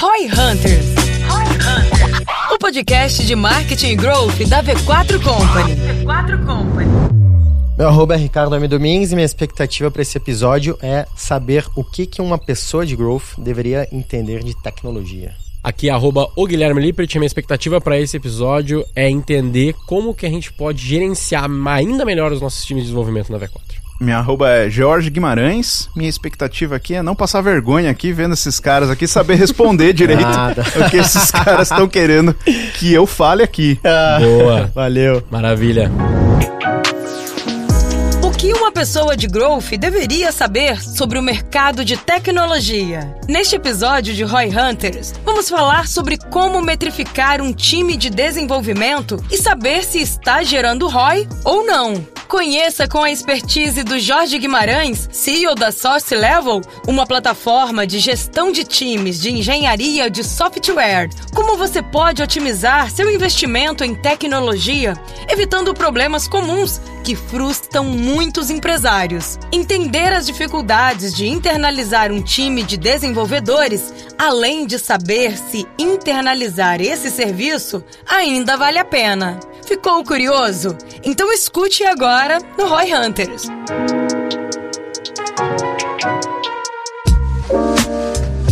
Roy Hunters. O podcast de marketing e growth da V4 Company. V4 Company. Meu arroba é Ricardo M. Domingues e minha expectativa para esse episódio é saber o que, que uma pessoa de growth deveria entender de tecnologia. Aqui, arroba o Guilherme Lippert. Minha expectativa para esse episódio é entender como que a gente pode gerenciar ainda melhor os nossos times de desenvolvimento na V4. Minha arroba é Jorge Guimarães. Minha expectativa aqui é não passar vergonha aqui vendo esses caras aqui, saber responder direito Nada. o que esses caras estão querendo que eu fale aqui. Boa. Valeu. Maravilha. Que uma pessoa de growth deveria saber sobre o mercado de tecnologia? Neste episódio de Roy Hunters, vamos falar sobre como metrificar um time de desenvolvimento e saber se está gerando ROI ou não. Conheça com a expertise do Jorge Guimarães, CEO da Source Level, uma plataforma de gestão de times de engenharia de software. Como você pode otimizar seu investimento em tecnologia, evitando problemas comuns que frustram muitos empresários. Entender as dificuldades de internalizar um time de desenvolvedores, além de saber se internalizar esse serviço ainda vale a pena. Ficou curioso? Então escute agora no Roy Hunters.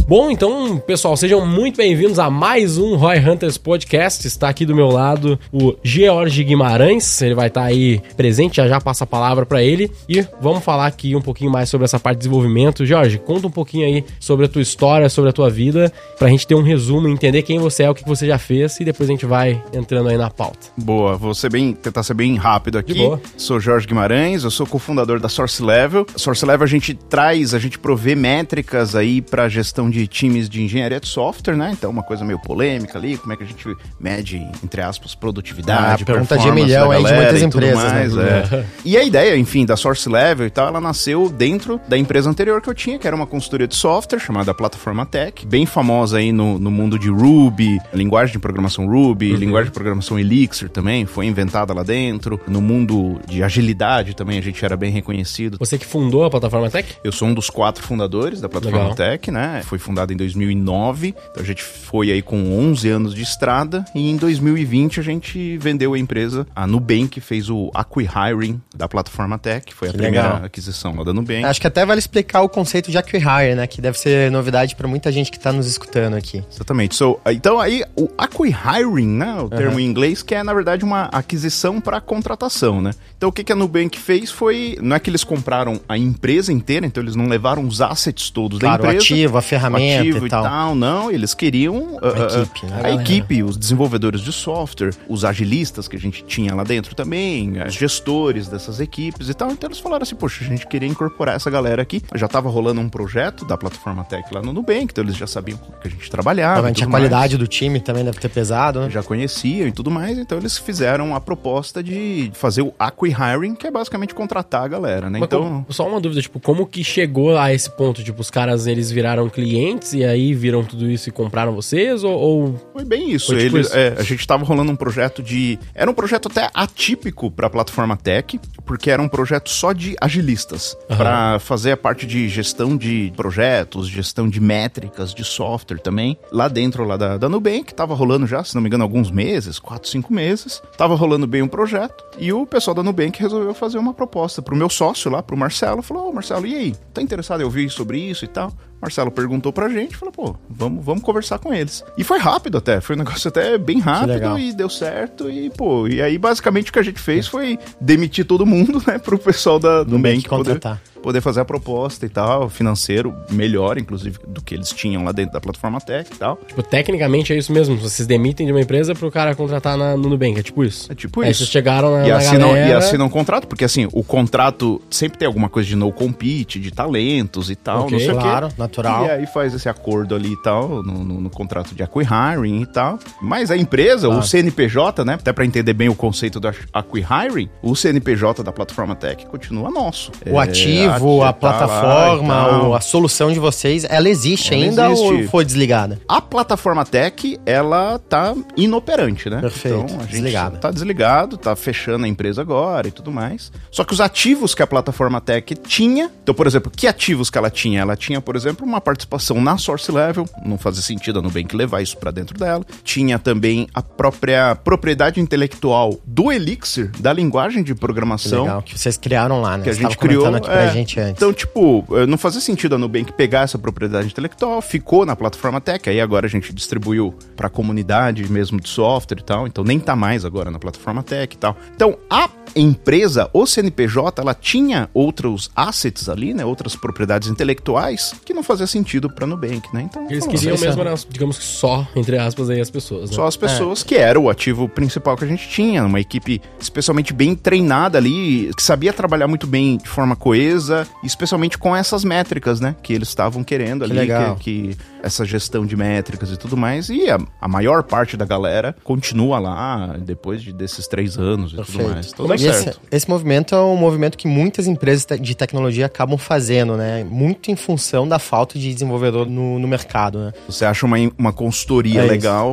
Bom, então, pessoal, sejam muito bem-vindos a mais um Roy Hunters Podcast. Está aqui do meu lado o George Guimarães. Ele vai estar aí presente, já já passa a palavra para ele. E vamos falar aqui um pouquinho mais sobre essa parte de desenvolvimento. Jorge, conta um pouquinho aí sobre a tua história, sobre a tua vida, pra gente ter um resumo, entender quem você é, o que você já fez e depois a gente vai entrando aí na pauta. Boa, vou ser bem, tentar ser bem rápido aqui. De boa. Sou Jorge Guimarães, eu sou cofundador da Source Level. A Source Level a gente traz, a gente provê métricas aí para gestão de times de engenharia de software, né? Então uma coisa meio polêmica ali, como é que a gente mede, entre aspas, produtividade, Ah, pergunta de milhão aí de muitas e empresas, mais, né? é. E a ideia, enfim, da Source Level e tal, ela nasceu dentro da empresa anterior que eu tinha, que era uma consultoria de software chamada Plataforma Tech, bem famosa aí no, no mundo de Ruby, linguagem de programação Ruby, Uhum. linguagem de programação Elixir também, foi inventada lá dentro. No mundo de agilidade também a gente era bem reconhecido. Você que fundou a plataforma Tech? Eu sou um dos quatro fundadores da Plataforma Legal. Tech, né? Foi fundada em 2009, então a gente foi aí com 11 anos de estrada e em 2020 a gente vendeu a empresa. A Nubank fez o acquihiring da Plataforma Tech, foi a Que primeira legal. aquisição lá da Nubank. Acho que até vale explicar o conceito de acquihire, né? Que deve ser novidade para muita gente que tá nos escutando aqui. Exatamente. So, então aí o acquihiring, né, o termo em inglês, que é na verdade uma aquisição para contratação, né? Então o que que a Nubank fez foi, não é que eles compraram a empresa inteira, então eles não levaram os assets todos Claro, da empresa. ativo, a ferramenta ativo e tal. não, eles queriam uh, uh, equipe, né? a A equipe, os desenvolvedores de software, os agilistas que a gente tinha lá dentro também, os gestores dessas equipes e tal. Então eles falaram assim, poxa, a gente queria incorporar essa galera aqui. Já tava rolando um projeto da plataforma Tech lá no Nubank, então eles já sabiam como que a gente trabalhava. e Provavelmente a tudo mais qualidade do time também deve ter pesado, né? já conheciam e tudo mais, então eles fizeram a proposta de fazer o acquihiring, que é basicamente contratar a galera, né? Mas Então, como- só uma dúvida, tipo, como que chegou a esse ponto? Tipo, os caras, eles viraram clientes e aí viram tudo isso e compraram vocês? Ou... ou- foi bem isso. Foi tipo Ele- isso. é, a gente tava rolando um projeto de. Era um projeto até atípico pra plataforma Tech, porque era um projeto só de agilistas, Aham. Pra fazer a parte de gestão de projetos, gestão de métricas, de software também. Lá dentro lá da, da Nubank, tava rolando já, se não me engano, alguns meses, quatro, cinco meses. Tava rolando bem o projeto. E o pessoal da Nubank resolveu fazer uma proposta pro meu sócio lá, pro Marcelo. Falou: Ô Marcelo, e aí? Tá interessado em ouvir sobre isso e tal? Marcelo perguntou pra gente, falou, pô, vamos, vamos conversar com eles. E foi rápido até, foi um negócio até bem rápido e deu certo. E, pô, e aí basicamente o que a gente fez foi demitir todo mundo, né, pro pessoal da Nubank Nubank poder, contratar. Poder fazer a proposta e tal, financeiro melhor, inclusive, do que eles tinham lá dentro da plataforma Tech e tal. Tipo, tecnicamente é isso mesmo. Vocês demitem de uma empresa pro cara contratar na, no Nubank. É tipo isso. É tipo Aí isso. vocês chegaram na, E na assinam, galera... e assinam um contrato, porque assim, o contrato sempre tem alguma coisa de no compete, de talentos e tal, Ok, não sei o quê. Claro, natural. E aí faz esse acordo ali e tal, no, no- no contrato de acquihiring e tal. Mas a empresa, o CNPJ, né, até pra entender bem o conceito do acquihiring, o CNPJ da plataforma Tech continua nosso. O ativo, a tá plataforma, ou a solução de vocês, ela existe Ela ainda existe. ou foi desligada? A plataforma Tech, ela tá inoperante, né? Perfeito, Então, a gente desligada. tá desligado, tá fechando a empresa agora e tudo mais. Só que os ativos que a plataforma Tech tinha, então, por exemplo, que ativos que ela tinha? Ela tinha, por exemplo, uma participação na Source Level, não fazia sentido a Nubank levar isso para dentro dela. Tinha também a própria propriedade intelectual do Elixir, da linguagem de Que programação legal, que vocês criaram lá, né? que a gente criou. é. Gente antes. Então, tipo, eh, não fazia sentido a Nubank pegar essa propriedade intelectual, ficou na plataforma Tech, aí agora a gente distribuiu pra comunidade mesmo de software e tal, então nem tá mais agora na plataforma Tech e tal. Então, a empresa, o CNPJ, ela tinha outros assets ali, né, outras propriedades intelectuais que não fazia sentido pra Nubank, né? Então, Eles falou, queriam é- mesmo, era, digamos que só, entre aspas, aí as pessoas, né? só as pessoas que era o ativo principal que a gente tinha, uma equipe especialmente bem treinada ali, que sabia trabalhar muito bem de forma coesa, especialmente com essas métricas, né, que eles estavam querendo ali, legal. Que, que essa gestão de métricas e tudo mais, e a, a maior parte da galera continua lá depois de, desses três anos e tudo Perfeito. mais. Tudo Como é que E certo. esse, esse movimento é um movimento que muitas empresas de tecnologia acabam fazendo, né? Muito em função da falta de desenvolvedor no, no mercado, né? Você acha uma, uma consultoria É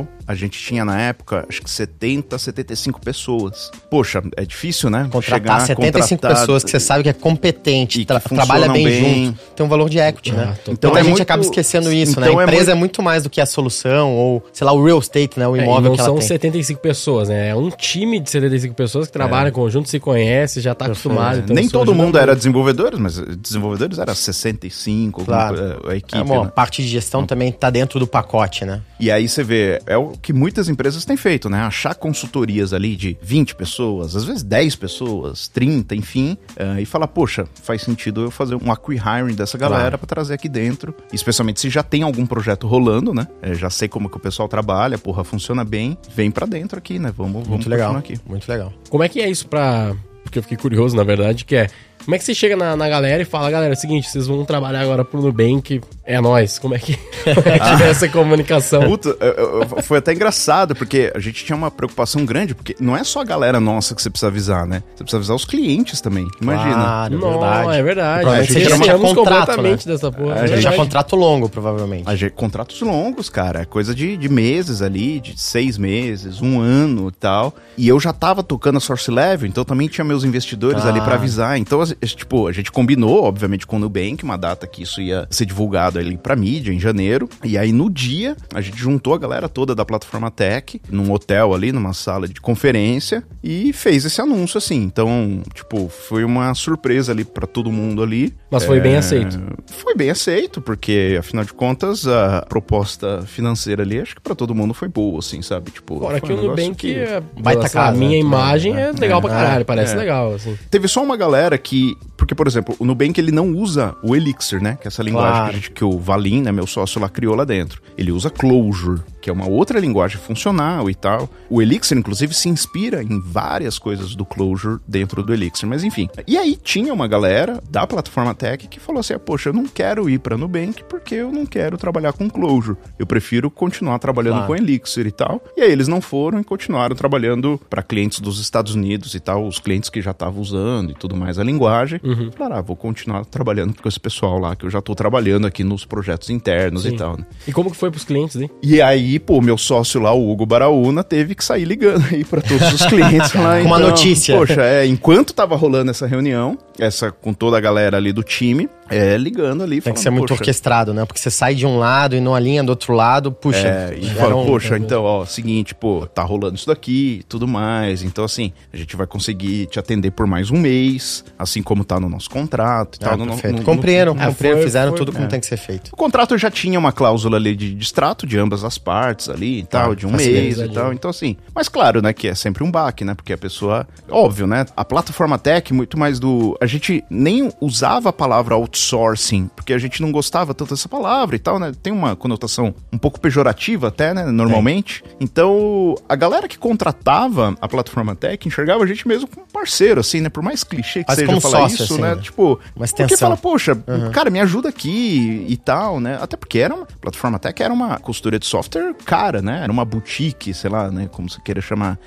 isso. A gente tinha na época, acho que 70, 75 pessoas. Poxa, é difícil, né? Contratar 75 contratar- pessoas que você sabe que é competente, que tra- trabalha bem, bem. junto, tem um valor de equity, Ah, né? Então Então a é gente muito- acaba esquecendo isso, né? então A é empresa é muito- muito mais do que a solução, ou, sei lá, o real estate, né? O É, imóvel não que ela são tem. 75 pessoas, né? É um time de 75 pessoas que trabalham em conjunto, se conhece, já tá acostumado. então Nem todo mundo era desenvolvedores, mas desenvolvedores era 65, alguma Claro. co- a equipe, É, bom, a né? parte de gestão também tá dentro do pacote, né? E aí você vê, é o que muitas empresas têm feito, né? Achar consultorias ali de 20 pessoas, às vezes 10 pessoas, 30, enfim, eh, e falar, poxa, faz sentido eu fazer um acqui-hiring dessa galera Claro. pra trazer aqui dentro, especialmente se já tem algum projeto rolando, né? Eh, já sei como que o pessoal trabalha, porra, funciona bem, vem pra dentro aqui, né? Vamos, vamos Muito legal. aqui. Muito legal. Como é que é isso pra. Porque eu fiquei curioso, na verdade, que é. Como é que você chega na, na galera e fala, galera, é o seguinte, vocês vão trabalhar agora pro Nubank, é nós. Como é que, como é que é essa comunicação? Puta, foi até engraçado, porque a gente tinha uma preocupação grande, porque não é só a galera nossa que você precisa avisar, né? Você precisa avisar os clientes também. Imagina. Claro, Não, verdade. é verdade. A gente você já tinha contrato, completamente né? dessa porra. A é A gente já verdade. contrato longo, provavelmente. A gente- contratos longos, cara. É coisa de, de meses ali, de seis meses, um ano e tal. E eu já tava tocando a Source Level, então também tinha meus investidores Ah. ali pra avisar. Então, a- tipo, a gente combinou, obviamente, com o Nubank, uma data que isso ia ser divulgado ali pra mídia, em janeiro. E aí, no dia, a gente juntou a galera toda da plataforma Tech, num hotel ali, numa sala de conferência, e fez esse anúncio, assim. Então, tipo, foi uma surpresa ali pra todo mundo ali. Mas foi É, bem aceito. Foi bem aceito, porque afinal de contas a proposta financeira ali, acho que pra todo mundo foi boa, assim, sabe? Tipo, Fora que um o Nubank, que- é, Baita sei lá, casa, a minha né? imagem é, legal pra caralho, parece é. legal, assim. Teve só uma galera que. Porque, por exemplo, o Nubank ele não usa o Elixir, né? Que é essa linguagem Claro. que, gente, que o Valim, né, meu sócio lá, criou lá dentro. Ele usa Clojure, que é uma outra linguagem funcional e tal. O Elixir, inclusive, se inspira em várias coisas do Clojure dentro do Elixir, mas enfim. E aí tinha uma galera da plataforma Tech que falou assim: ah, poxa, eu não quero ir pra Nubank porque eu não quero trabalhar com Clojure. Eu prefiro continuar trabalhando Claro. com Elixir e tal. E aí eles não foram e continuaram trabalhando para clientes dos Estados Unidos e tal, os clientes que já estavam usando e tudo mais a linguagem. Falaram, ah, vou continuar trabalhando com esse pessoal lá, que eu já tô trabalhando aqui nos projetos internos Sim. e tal, né? E como que foi pros clientes, hein? E aí, pô, meu sócio lá, o Hugo Baraúna, teve que sair ligando aí para todos os clientes lá. Com uma notícia. Poxa, é, enquanto tava rolando essa reunião, essa com toda a galera ali do time, é, ligando ali. Tem que ser muito poxa, orquestrado, né? Porque você sai de um lado e não alinha do outro lado, puxa. É, e fala, um- poxa, então, ó, seguinte, pô, tá rolando isso daqui e tudo mais. Então, assim, a gente vai conseguir te atender por mais um mês, assim como tá no nosso contrato e Ah, tal. No- perfeito. no- no- Cumpriram, É, foi- fizeram foi- tudo como é. tem que ser feito. O contrato já tinha uma cláusula ali de distrato de ambas as partes ali e tal, de um facilita, mês e tal. Então, assim, mas claro, né, que é sempre um baque, né? Porque a pessoa. Óbvio, né? A plataforma tech, muito mais do. A gente nem usava a palavra outsourcing, porque a gente não gostava tanto dessa palavra e tal, né? Tem uma conotação um pouco pejorativa até, né? Normalmente. Então, a galera que contratava a plataforma tech enxergava a gente mesmo como parceiro, assim, né? Por mais clichê que Quase seja falar sócio, isso, assim, né? né? Tipo, Uma porque fala, poxa, cara, me ajuda aqui e tal, né? Até porque era uma plataforma Tech era uma consultoria de software cara, né? Era uma boutique, sei lá, né? Como você queira chamar.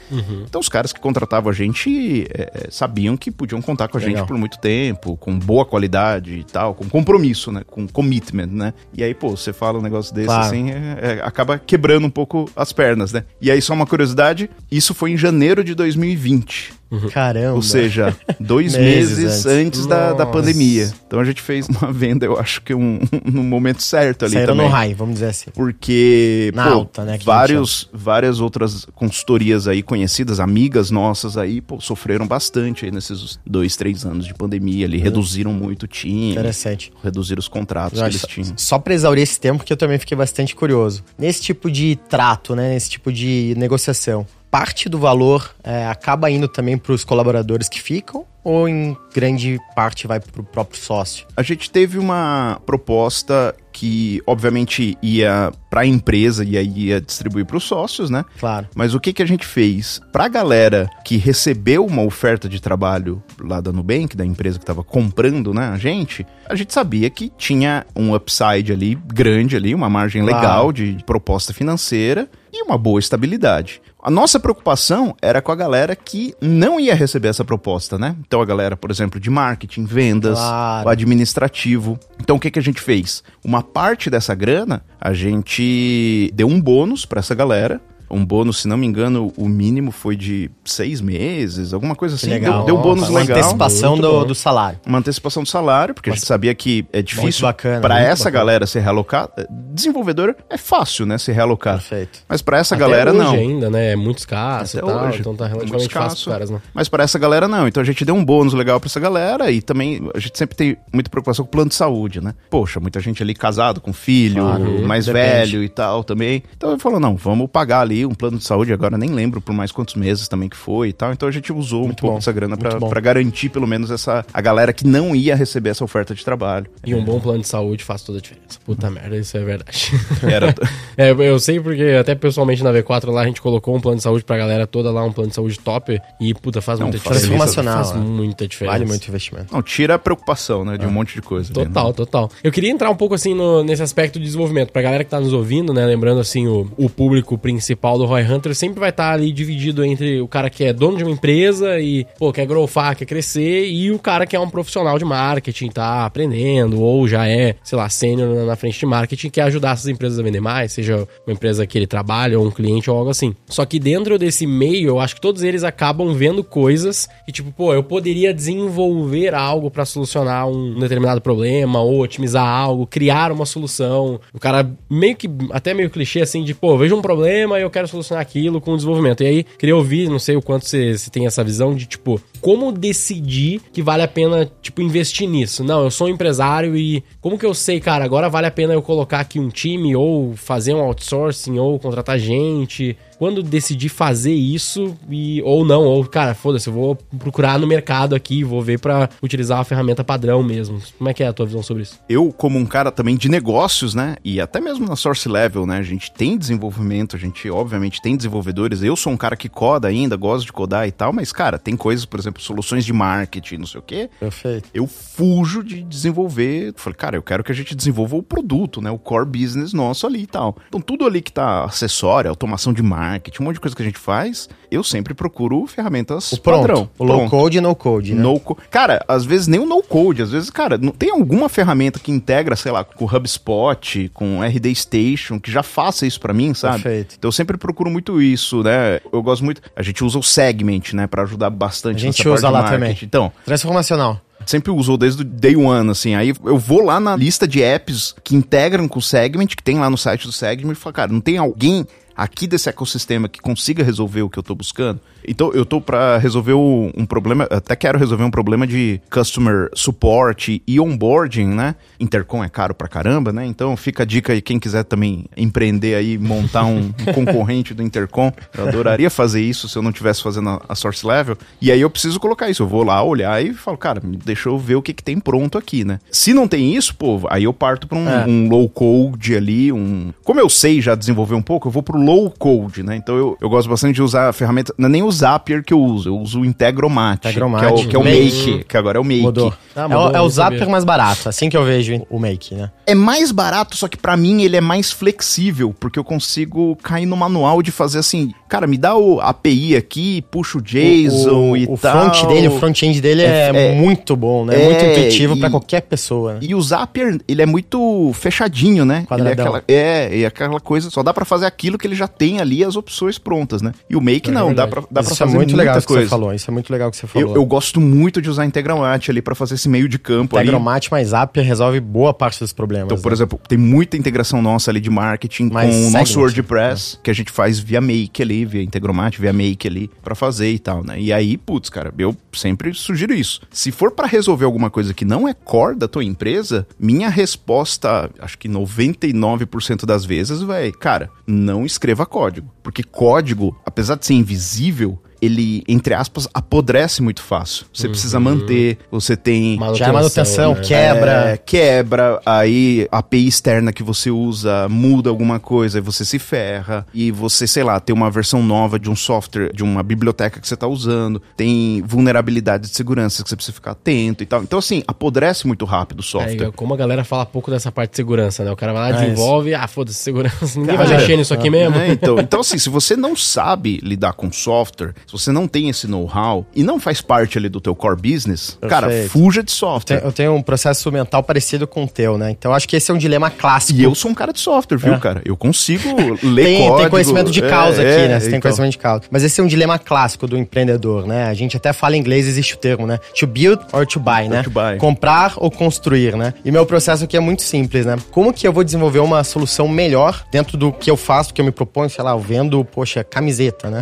Então os caras que contratavam a gente é, é, sabiam que podiam contar com a gente Legal. por muito tempo, com boa qualidade e tal, com compromisso, né? Com commitment, né? E aí, pô, você fala um negócio desse Claro. assim, é- é- acaba quebrando um pouco as pernas, né? E aí, só uma curiosidade, isso foi em janeiro de 2020. Caramba. Ou seja, dois Meses meses, antes. antes, da, da pandemia. Então a gente fez uma venda, eu acho que um, no momento certo ali Saíram também. no high, vamos dizer assim. Porque Na pô, alta, né, vários, várias outras consultorias aí conhecidas, amigas nossas aí, pô, sofreram bastante aí nesses dois, três anos de pandemia ali. Reduziram muito o time, Interessante. reduziram os contratos Eu que eles tinham. Só pra exaurir esse tempo, que eu também fiquei bastante curioso. Nesse tipo de trato, né? Nesse tipo de negociação, parte do valor é, acaba indo também pros colaboradores que ficam? Ou em grande parte vai pro próprio sócio? A gente teve uma proposta que, obviamente, ia para a empresa e aí ia distribuir para os sócios, né? Claro. Mas o que, que a gente fez? Pra galera que recebeu uma oferta de trabalho lá da Nubank, da empresa que estava comprando, né, a gente, a gente sabia que tinha um upside ali grande ali, uma margem Claro. legal de proposta financeira e uma boa estabilidade. A nossa preocupação era com a galera que não ia receber essa proposta, né? Então a galera, por exemplo, de marketing, vendas, Claro. o administrativo. Então o que, que a gente fez? Uma parte dessa grana, a gente deu um bônus pra essa galera. Um bônus, se não me engano, o mínimo foi de seis meses, alguma coisa assim. legal. Deu, deu bônus Uma legal. antecipação muito do, do salário. Uma antecipação do salário, porque a gente sabia que é difícil para muito essa bacana. galera ser realocada. Desenvolvedor é fácil, né, ser realocado. Perfeito. Mas para essa Até galera hoje não. ainda, né? É muito escasso Até e tal, hoje. então tá Muito relativamente fácil escasso. caras, né? Mas para essa galera não. Então a gente deu um bônus legal para essa galera e também a gente sempre tem muita preocupação com o plano de saúde, né? Poxa, muita gente ali casado com filho, Claro, mais depende. velho e tal também. Então ele falou: não, vamos pagar ali um plano de saúde, agora nem lembro por mais quantos meses também que foi e tal. Então a gente usou um pouco bom, dessa grana muito para garantir pelo menos essa a galera que não ia receber essa oferta de trabalho. E um bom plano de saúde faz toda a diferença. Puta merda, isso é verdade. Era É, eu sei porque até pessoalmente na V4 lá a gente colocou um plano de saúde pra galera toda lá, um plano de saúde top. E, puta, faz Não, muita faz diferença. transformacional, Faz né? muita diferença. Vale muito investimento. Não, tira a preocupação, né, de um monte de coisa. ali, né? Total, total. Eu queria entrar um pouco assim no- nesse aspecto de desenvolvimento. Pra galera que tá nos ouvindo, né? Lembrando assim, o, o público principal do Roy Hunter sempre vai estar ali dividido entre o cara que é dono de uma empresa e, pô, quer growfar, quer crescer, e o cara que é um profissional de marketing, tá aprendendo, ou já é, sei lá, sênior na- frente de marketing, quer ajudar essas empresas a vender mais, seja uma empresa que ele trabalha, ou um cliente, ou algo assim. Só que dentro desse meio, eu acho que todos eles acabam vendo coisas que, tipo, pô, eu poderia desenvolver algo pra solucionar um determinado problema, ou otimizar algo, criar uma solução. O cara meio que, até meio clichê assim, de, pô, vejo um problema e eu quero solucionar aquilo com desenvolvimento. E aí, queria ouvir, não sei o quanto você, você tem essa visão de, tipo, como decidir que vale a pena, tipo, investir nisso? Não, eu sou um empresário e como que eu sei, cara, agora vale a pena eu colocar aqui um time, ou fazer um outsourcing, ou contratar gente? Quando decidir fazer isso e ou não, ou cara, foda-se, eu vou procurar no mercado aqui, vou ver pra utilizar uma ferramenta padrão mesmo. Como é que é a tua visão sobre isso? eu, como um cara também de negócios, né? E até mesmo na source level, né? A gente tem desenvolvimento, a gente obviamente tem desenvolvedores. Eu sou um cara que coda ainda, gosto de codar e tal, mas, cara, tem coisas, por exemplo, soluções de marketing, não sei o quê. Perfeito. Eu fujo de desenvolver. Falei, cara, eu quero que a gente desenvolva o produto, né? O core business nosso ali e tal. Então, tudo ali que tá acessório, automação de marketing, um monte de coisa que a gente faz, eu sempre procuro ferramentas O pronto. padrão. O low Pronto. code e no code, né? No co- Cara, às vezes nem o no code, às vezes, cara, não tem alguma ferramenta que integra, sei lá, com o HubSpot, com o RD Station, que já faça isso pra mim, sabe? Perfeito. Então eu sempre procuro muito isso, né? Eu gosto muito. A gente usa o Segment, né, Pra ajudar bastante A gente usa lá marketing. também. Então, Transformacional. sempre usou desde o day one, assim. Aí eu vou lá na lista de apps que integram com o Segment, que tem lá no site do Segment, e falo, cara, não tem alguém aqui desse ecossistema que consiga resolver o que eu tô buscando? Então eu tô pra resolver um problema, até quero resolver um problema de customer support e onboarding, né? Intercom é caro pra caramba, né? Então fica a dica aí, quem quiser também empreender aí, montar um, concorrente do Intercom. Eu adoraria fazer isso se eu não estivesse fazendo a, source level. E aí eu preciso colocar isso. Eu vou lá olhar e falo, cara, deixa eu ver o que, que tem pronto aqui, né? Se não tem isso, pô, aí eu parto pra um, É. um low code ali, um. Como eu sei já desenvolver um pouco, eu vou pro low code, né? Então eu, eu gosto bastante de usar a ferramenta. Não é nem o Zapier que eu uso, eu uso o Integromat. Integromat. Que é o, que é o Make. Make, que agora é o Make. Mudou. Ah, é, mudou, o, é o Zapier sabia. mais barato, assim que eu vejo o Make, né? É mais barato, só que pra mim ele é mais flexível, porque eu consigo cair no manual de fazer assim, cara, me dá o API aqui, puxa o JSON o, e o tal. front dele, o front-end dele é, É- é- muito bom, né? é, muito intuitivo e- pra qualquer pessoa. né? E o Zapier, ele é muito fechadinho, né? Ele é Quadradão. aquela, é, e aquela coisa, só dá pra fazer aquilo que ele já tem ali, as opções prontas, né? E o Make É não, dá pra, dá pra é fazer muito muita legal que coisa. você falou. Isso é muito legal que você falou. Eu, eu gosto muito de usar Integromat ali pra fazer esse meio de campo. Integromat mais Zapier resolve boa parte dos problemas. Então, por né? exemplo, tem muita integração nossa ali de marketing Mais com o nosso WordPress, que a gente faz via Make ali, via Integromat, via Make ali, pra fazer e tal, né? E aí, putz, cara, eu sempre sugiro isso. Se for pra resolver alguma coisa que não é core da tua empresa, minha resposta, acho que 99% das vezes, vai, cara, não escreva código. Porque código, apesar de ser invisível, ele, entre aspas, apodrece muito fácil. Você precisa manter, você tem Já é manutenção, né? quebra. é, quebra, aí a API externa que você usa muda alguma coisa e você se ferra. E você, sei lá, tem uma versão nova de um software, de uma biblioteca que você está usando, tem vulnerabilidades de segurança que você precisa ficar atento e tal. Então, assim, apodrece muito rápido o software. É, como a galera fala pouco dessa parte de segurança, né? O cara vai lá, É desenvolve, ah, foda-se, segurança. Ninguém vai mexer nisso aqui mesmo. É, então, então, assim, se você não sabe lidar com software, se você não tem esse know-how e não faz parte ali do teu core business, cara, Perfeito. fuja de Tem- software. Eu tenho um processo mental parecido com o teu, né? Então acho que esse é um dilema clássico. E eu sou um cara de software, viu, É. cara? Eu consigo ler tem, código. tem conhecimento de causa É, aqui, né? é, Você tem então. conhecimento de causa. Mas esse é um dilema clássico do empreendedor, né? A gente até fala em inglês, existe o termo, né? To build or to buy, né? to buy. Comprar ou construir, né? E meu processo aqui é muito simples, né? Como que eu vou desenvolver uma solução melhor dentro do que eu faço, que eu me proponho, sei lá, eu vendo, poxa, camiseta, né?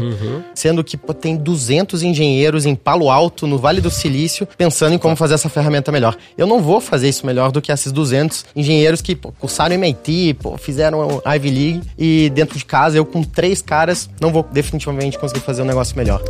Sendo que pô, tem 200 engenheiros em Palo Alto, no Vale do Silício, pensando em como fazer essa ferramenta melhor. Eu não vou fazer isso melhor do que esses 200 engenheiros que pô, cursaram MIT, pô, fizeram Ivy League e dentro de casa eu com três caras não vou definitivamente conseguir fazer um negócio melhor.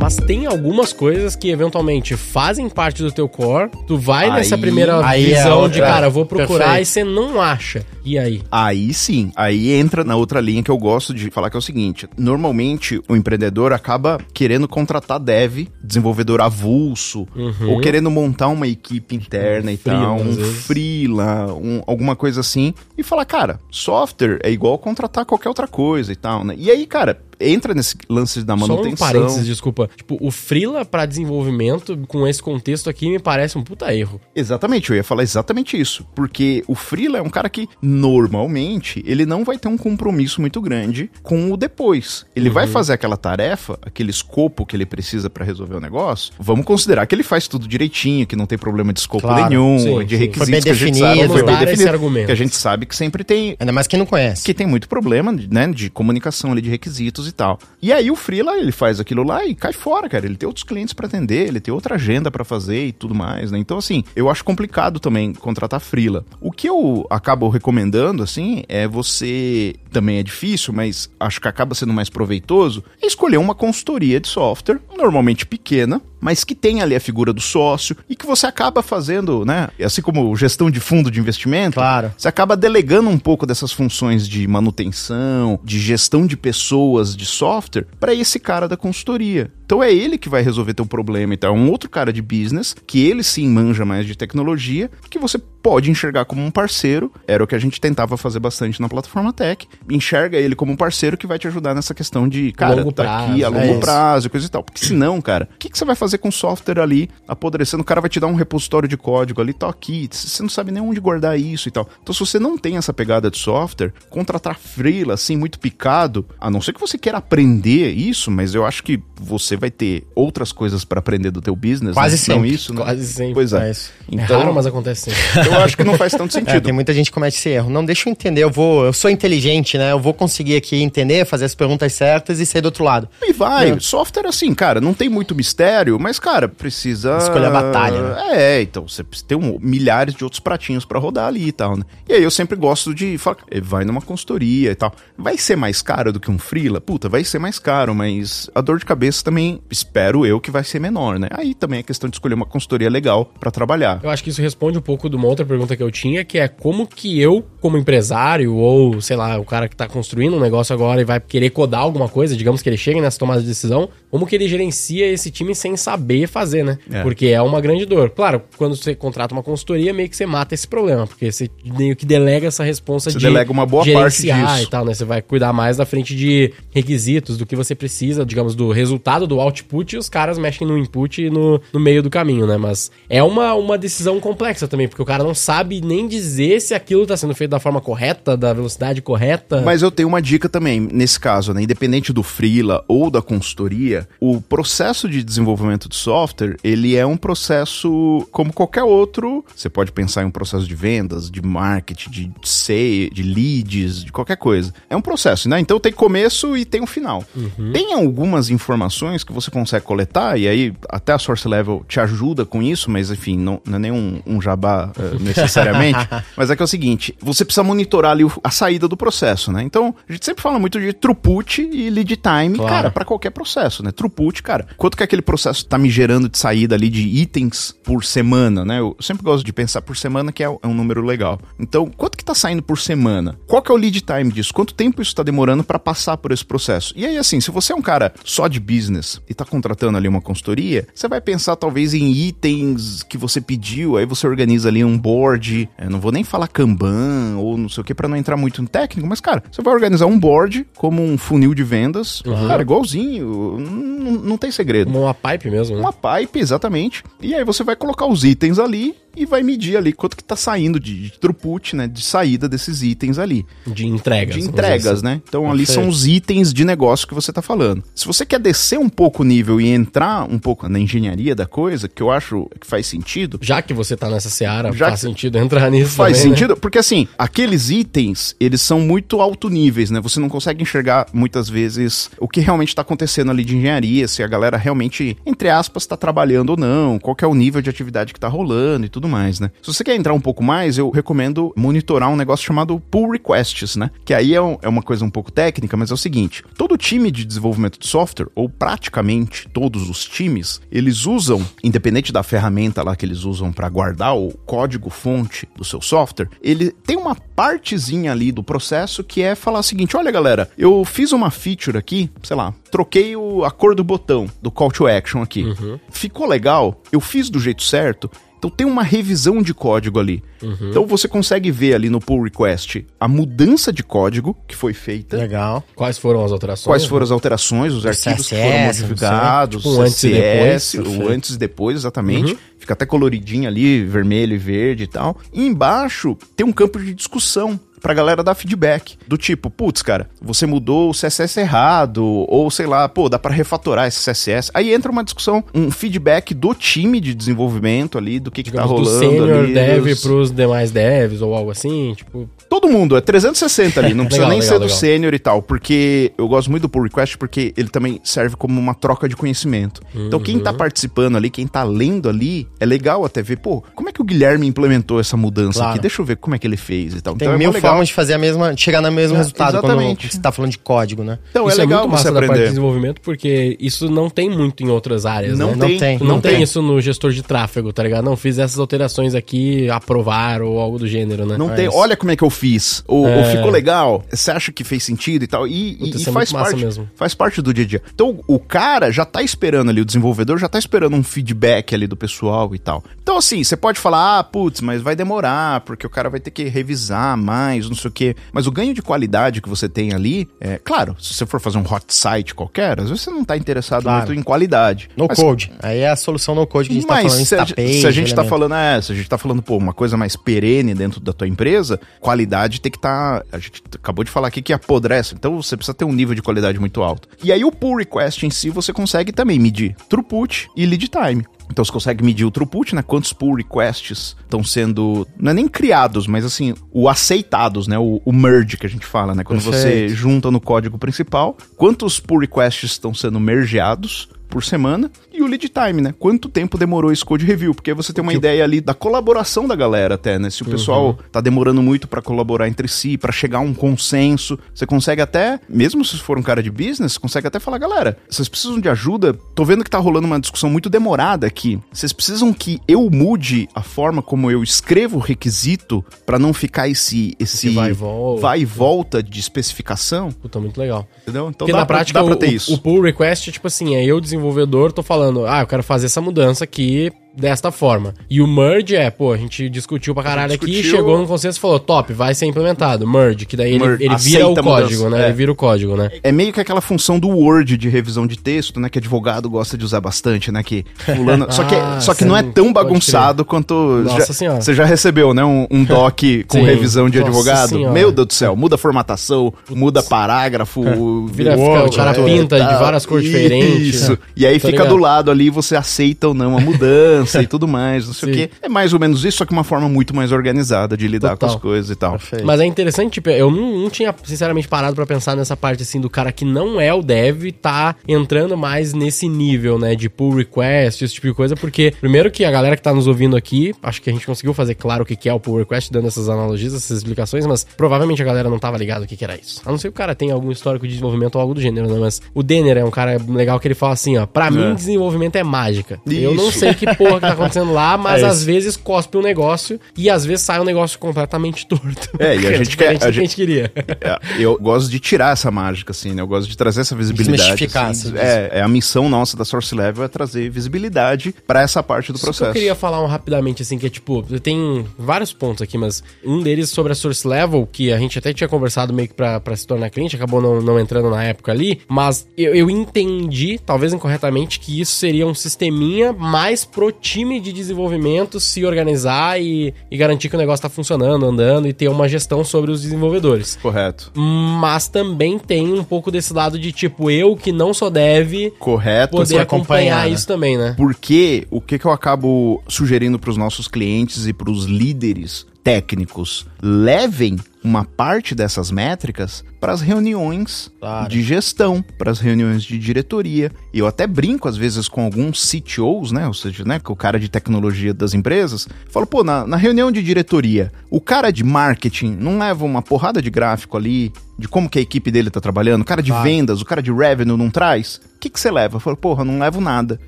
Mas tem algumas coisas que eventualmente fazem parte do teu core. Tu vai Aí- nessa primeira é visão de, outra- cara, vou procurar Perfeito. e você não acha. E aí? Aí sim, aí entra na outra linha que eu gosto de falar que é o seguinte: normalmente o empreendedor acaba querendo contratar dev, desenvolvedor avulso, ou querendo montar uma equipe interna e freela, tal, um freela, um, alguma coisa assim, e falar, cara, software é igual contratar qualquer outra coisa e tal, né? E aí, cara, entra nesse lance da Só um manutenção. parênteses, desculpa. Tipo, o freela pra desenvolvimento, com esse contexto aqui, me parece um puta erro. Exatamente, eu ia falar exatamente isso. Porque o freela é um cara que, normalmente, ele não vai ter um compromisso muito grande com o depois. Ele vai fazer aquela tarefa, aquele escopo que ele precisa pra resolver o negócio. Vamos considerar que ele faz tudo direitinho, que não tem problema de escopo Claro, nenhum, sim, de sim. requisitos Foi bem que a gente definido. sabe, foi bem definido. argumento. Que a gente sabe que sempre tem Ainda mais quem não conhece. que tem muito problema, né, de comunicação ali, de requisitos e tal. E aí o freela, ele faz aquilo lá e cai fora, cara. Ele tem outros clientes pra atender, ele tem outra agenda pra fazer e tudo mais, né? Então, assim, eu acho complicado também contratar freela. O que eu acabo recomendando, assim, é você... Também é difícil, mas acho que acaba sendo mais proveitoso, é escolher uma consultoria de software, normalmente pequena, mas que tem ali a figura do sócio e que você acaba fazendo, né? Assim como gestão de fundo de investimento, Claro. você acaba delegando um pouco dessas funções de manutenção, de gestão de pessoas, de software, para esse cara da consultoria. Então é ele que vai resolver teu problema. Então é um outro cara de business, que ele sim manja mais de tecnologia, que você pode enxergar como um parceiro. Era o que a gente tentava fazer bastante na plataforma Tech. Enxerga ele como um parceiro que vai te ajudar nessa questão de, cara, Longo tá aqui prazo, a é longo isso. prazo e coisa e tal. Porque senão, cara, o que, que você vai fazer com o software ali apodrecendo? O cara vai te dar um repositório de código ali, tá aqui, você não sabe nem onde guardar isso e tal. Então, se você não tem essa pegada de software, contratar freela, assim, muito picado, a não ser que você queira aprender isso, mas eu acho que você vai ter outras coisas pra aprender do teu business. Quase né? Não sempre, isso, né? Quase sempre. Pois é. É. É Então, raro, mas acontece sempre. eu acho que não faz tanto É, sentido. tem muita gente que comete esse erro. Não, deixa eu entender, eu vou, eu sou inteligente, né? Eu vou conseguir aqui entender, fazer as perguntas certas e sair do outro lado. E vai, É. software assim, cara, não tem muito mistério, mas, cara, precisa. Escolher a batalha, né? É, então, você precisa ter um- milhares de outros pratinhos pra rodar ali e tal, né? E aí eu sempre gosto de falar, eh, vai numa consultoria e tal. Vai ser mais caro do que um freela? Puta, vai ser mais caro, mas a dor de cabeça cabeça também, espero eu, que vai ser menor, né? Aí também é questão de escolher uma consultoria legal para trabalhar. Eu acho que isso responde um pouco de uma outra pergunta que eu tinha, que é como que eu, como empresário, ou sei lá, o cara que tá construindo um negócio agora e vai querer codar alguma coisa, digamos que ele chegue nessa tomada de decisão, como que ele gerencia esse time sem saber fazer, né? É. Porque é uma grande dor. Claro, quando você contrata uma consultoria, meio que você mata esse problema, porque você meio que delega essa responsa Você de delega uma boa parte disso. e tal, né? Você vai cuidar mais da frente de requisitos, do que você precisa, digamos, do resultado do output, e os caras mexem no input no, no meio do caminho, né? Mas é uma, uma decisão complexa também, porque o cara não sabe nem dizer se aquilo tá sendo feito da forma correta, da velocidade correta. Mas eu tenho uma dica também, nesse caso, né? Independente do freela ou da consultoria, o processo de desenvolvimento de software, ele é um processo como qualquer outro. Você pode pensar em um processo de vendas, de marketing, de sale, de leads, de qualquer coisa. É um processo, né? Então tem começo e tem um final. Tem algumas informações que você consegue coletar, e aí até a Source Level te ajuda com isso, mas enfim, não, não é nem um, jabá eh, necessariamente. mas é que é o seguinte: você precisa monitorar ali a saída do processo, né? Então, a gente sempre fala muito de throughput e lead time, Claro. cara, para qualquer processo, né? Throughput, cara, quanto que aquele processo tá me gerando de saída ali de itens por semana, né? Eu sempre gosto de pensar por semana, que é é um número legal. Então, quanto que tá saindo por semana? Qual que é o lead time disso? Quanto tempo isso tá demorando para passar por esse processo? E aí, assim, se você é um cara só de business e tá contratando ali uma consultoria, você vai pensar talvez em itens que você pediu, aí você organiza ali um board, eu não vou nem falar Kanban ou não sei o que para não entrar muito no técnico, mas cara, você vai organizar um board como um funil de vendas, cara, igualzinho, não, não tem segredo. Uma pipe mesmo, né? Uma pipe, exatamente. E aí você vai colocar os itens ali e vai medir ali quanto que tá saindo de, de throughput, né? De saída desses itens ali. De entregas. De entregas, assim. né? Então ali são os itens de negócio que você tá falando. Se você quer descer um pouco o nível e entrar um pouco na engenharia da coisa, que eu acho que faz sentido, Já que você tá nessa seara, Já faz sentido entrar nisso Faz também, né? sentido, porque assim, aqueles itens, eles são muito alto níveis, né? Você não consegue enxergar muitas vezes o que realmente tá acontecendo ali de engenharia, se a galera realmente, entre aspas, tá trabalhando ou não, qual que é o nível de atividade que tá rolando e tudo mais, né? Se você quer entrar um pouco mais, eu recomendo monitorar um negócio chamado pull requests, né? Que aí é, um- é uma coisa um pouco técnica, mas é o seguinte, todo time de desenvolvimento de software, ou praticamente todos os times, eles usam, independente da ferramenta lá que eles usam para guardar o código fonte do seu software, ele tem uma partezinha ali do processo que é falar o seguinte: olha galera, eu fiz uma feature aqui, sei lá, troquei o, a cor do botão do call to action aqui. Ficou legal, eu fiz do jeito certo. Então tem uma revisão de código ali. Então você consegue ver ali no pull request a mudança de código que foi feita. Legal. Quais foram as alterações? Quais foram as alterações, os arquivos que foram CSS, modificados, tipo um antes e CSS, depois, o antes e depois, exatamente. Fica até coloridinho ali, vermelho e verde e tal. E embaixo tem um campo de discussão pra galera dar feedback. Do tipo, putz, cara, você mudou o CSS errado, ou sei lá, pô, dá pra refatorar esse CSS. Aí entra uma discussão, um feedback do time de desenvolvimento ali, do que, que tá Digamos, do rolando senior ali. dev dos- pros demais devs ou algo assim, tipo... Todo mundo, é 360 ali, não precisa Legal, nem legal, ser do legal. sênior e tal, porque eu gosto muito do pull request porque ele também serve como uma troca de conhecimento. Então quem Uhum. tá participando ali, quem tá lendo ali, é legal até ver, pô, como é que o Guilherme implementou essa mudança Claro. aqui? Deixa eu ver como é que ele fez e tal. Tem então é legal. Formas de fazer a mesma, de chegar no mesmo É, resultado quando exatamente. você tá falando de código, né? Então isso é legal é muito você massa da parte de aprender. desenvolvimento, porque isso não tem muito em outras áreas, Não, né? tem, tem, Não, não tem, tem. isso no gestor de tráfego, tá ligado? Não, fiz essas alterações aqui, aprovar ou algo do gênero, né? Não Mas- tem, olha como é que eu fiz. Ou, É. ou ficou legal. Você acha que fez sentido e tal. E, Puta, e isso é faz parte. mesmo. Faz parte do dia a dia. Então o cara já tá esperando ali, o desenvolvedor já tá esperando um feedback ali do pessoal e tal. Então, assim, você pode falar, ah, putz, mas vai demorar, porque o cara vai ter que revisar mais, não sei o quê. Mas o ganho de qualidade que você tem ali, é claro, se você for fazer um hot site qualquer, às vezes você não tá interessado Claro. muito em qualidade. No Mas- code. Aí é a solução no code que a gente tá mas falando, se, a, se a gente tá elemento. falando, é, se a gente tá falando, pô, uma coisa mais perene dentro da tua empresa, qualidade tem que estar. a gente acabou de falar aqui que apodrece, então você precisa ter um nível de qualidade muito alto. E aí o pull request em si você consegue também medir throughput e lead time. Então você consegue medir o throughput, né? Quantos pull requests estão sendo. Não é nem criados, mas assim, o aceitados, né? O, o merge que a gente fala, né? Quando você Perfeito. junta no código principal, quantos pull requests estão sendo mergeados por semana e o lead time, né? Quanto tempo demorou esse code review? Porque aí você tem uma ideia ali da colaboração da galera até, né? Se o pessoal tá demorando muito pra colaborar entre si, pra chegar a um consenso, você consegue até, mesmo se for um cara de business, consegue até falar, galera, vocês precisam de ajuda? Tô vendo que tá rolando uma discussão muito demorada aqui. Vocês precisam que eu mude a forma como eu escrevo o requisito pra não ficar esse esse Esse vai e volta. vai e volta de especificação, Puta, muito legal. entendeu? Então Porque dá na pra- prática, dá pra ter o- isso. o pull request, tipo assim, é eu, desenvolvedor, tô falando, ah, eu quero fazer essa mudança aqui desta forma. E o merge é, pô, a gente discutiu pra caralho aqui, discutiu- chegou num consenso e falou, top, vai ser implementado. Merge, que daí ele, Merge, ele vira o código, mudança, né? é. Ele vira o código, né? É meio que aquela função do Word de revisão de texto, né? Que advogado gosta de usar bastante, né? Que fulano... só que, Ah, só que não é tão bagunçado quanto... Nossa já- senhora. Você já recebeu, né? Um, um doc com Sim. revisão de Nossa advogado? senhora. Meu Deus do céu. Muda a formatação, muda parágrafo... Vira, fica, o cara tudo, pinta de várias cores diferentes. Isso. E aí Tô fica ligado. do lado ali, você aceita ou não a mudança e tudo mais, não sei o Sim. quê. É mais ou menos isso, só que uma forma muito mais organizada de lidar Total. com as coisas e tal. Perfeito. Mas é interessante, tipo, eu não, não tinha, sinceramente, parado pra pensar nessa parte, assim, do cara que não é o dev tá entrando mais nesse nível, né, de pull request, esse tipo de coisa, porque, primeiro que a galera que tá nos ouvindo aqui, acho que a gente conseguiu fazer claro o que é o pull request, dando essas analogias, essas explicações, mas provavelmente a galera não tava ligado o que era isso. A não ser que o cara tenha algum histórico de desenvolvimento ou algo do gênero, né, mas o Denner é um cara legal que ele fala assim, ó, pra mim desenvolvimento é mágica. Eu não Isso. sei que porra que tá acontecendo lá, mas É às vezes cospe um negócio e às vezes sai um negócio completamente torto. É, e a gente quer- a do que a gente queria. É, Eu gosto de tirar essa mágica, assim, né? Eu gosto de trazer essa visibilidade. Assim. diz. é, é a missão nossa da Source Level é trazer visibilidade pra essa parte do Isso que processo. eu queria falar um rapidamente, assim, que é tipo, tem vários pontos aqui, mas um deles sobre a Source Level, que a gente até tinha conversado meio que pra, pra se tornar cliente, acabou não, não entrando na época ali, mas eu, eu entendi, talvez incorretamente, que isso seria um sisteminha mais pro time de desenvolvimento se organizar e, e garantir que o negócio tá funcionando, andando e ter uma gestão sobre os desenvolvedores. Correto. Mas também tem um pouco desse lado de tipo, eu que não sou dev, Correto. poder acompanhar, acompanhar né? isso também, né? Porque o que, que eu acabo sugerindo para os nossos clientes e para os líderes técnicos? Levem uma parte dessas métricas para as reuniões Claro. de gestão, para as reuniões de diretoria. E eu até brinco às vezes com alguns CTOs, né? Ou seja, né, com o cara de tecnologia das empresas. Falo, pô, na, na reunião de diretoria, o cara de marketing não leva uma porrada de gráfico ali de como que a equipe dele tá trabalhando, o cara de Claro. vendas, o cara de revenue não traz? O que que você leva? Eu falo, porra, não levo nada.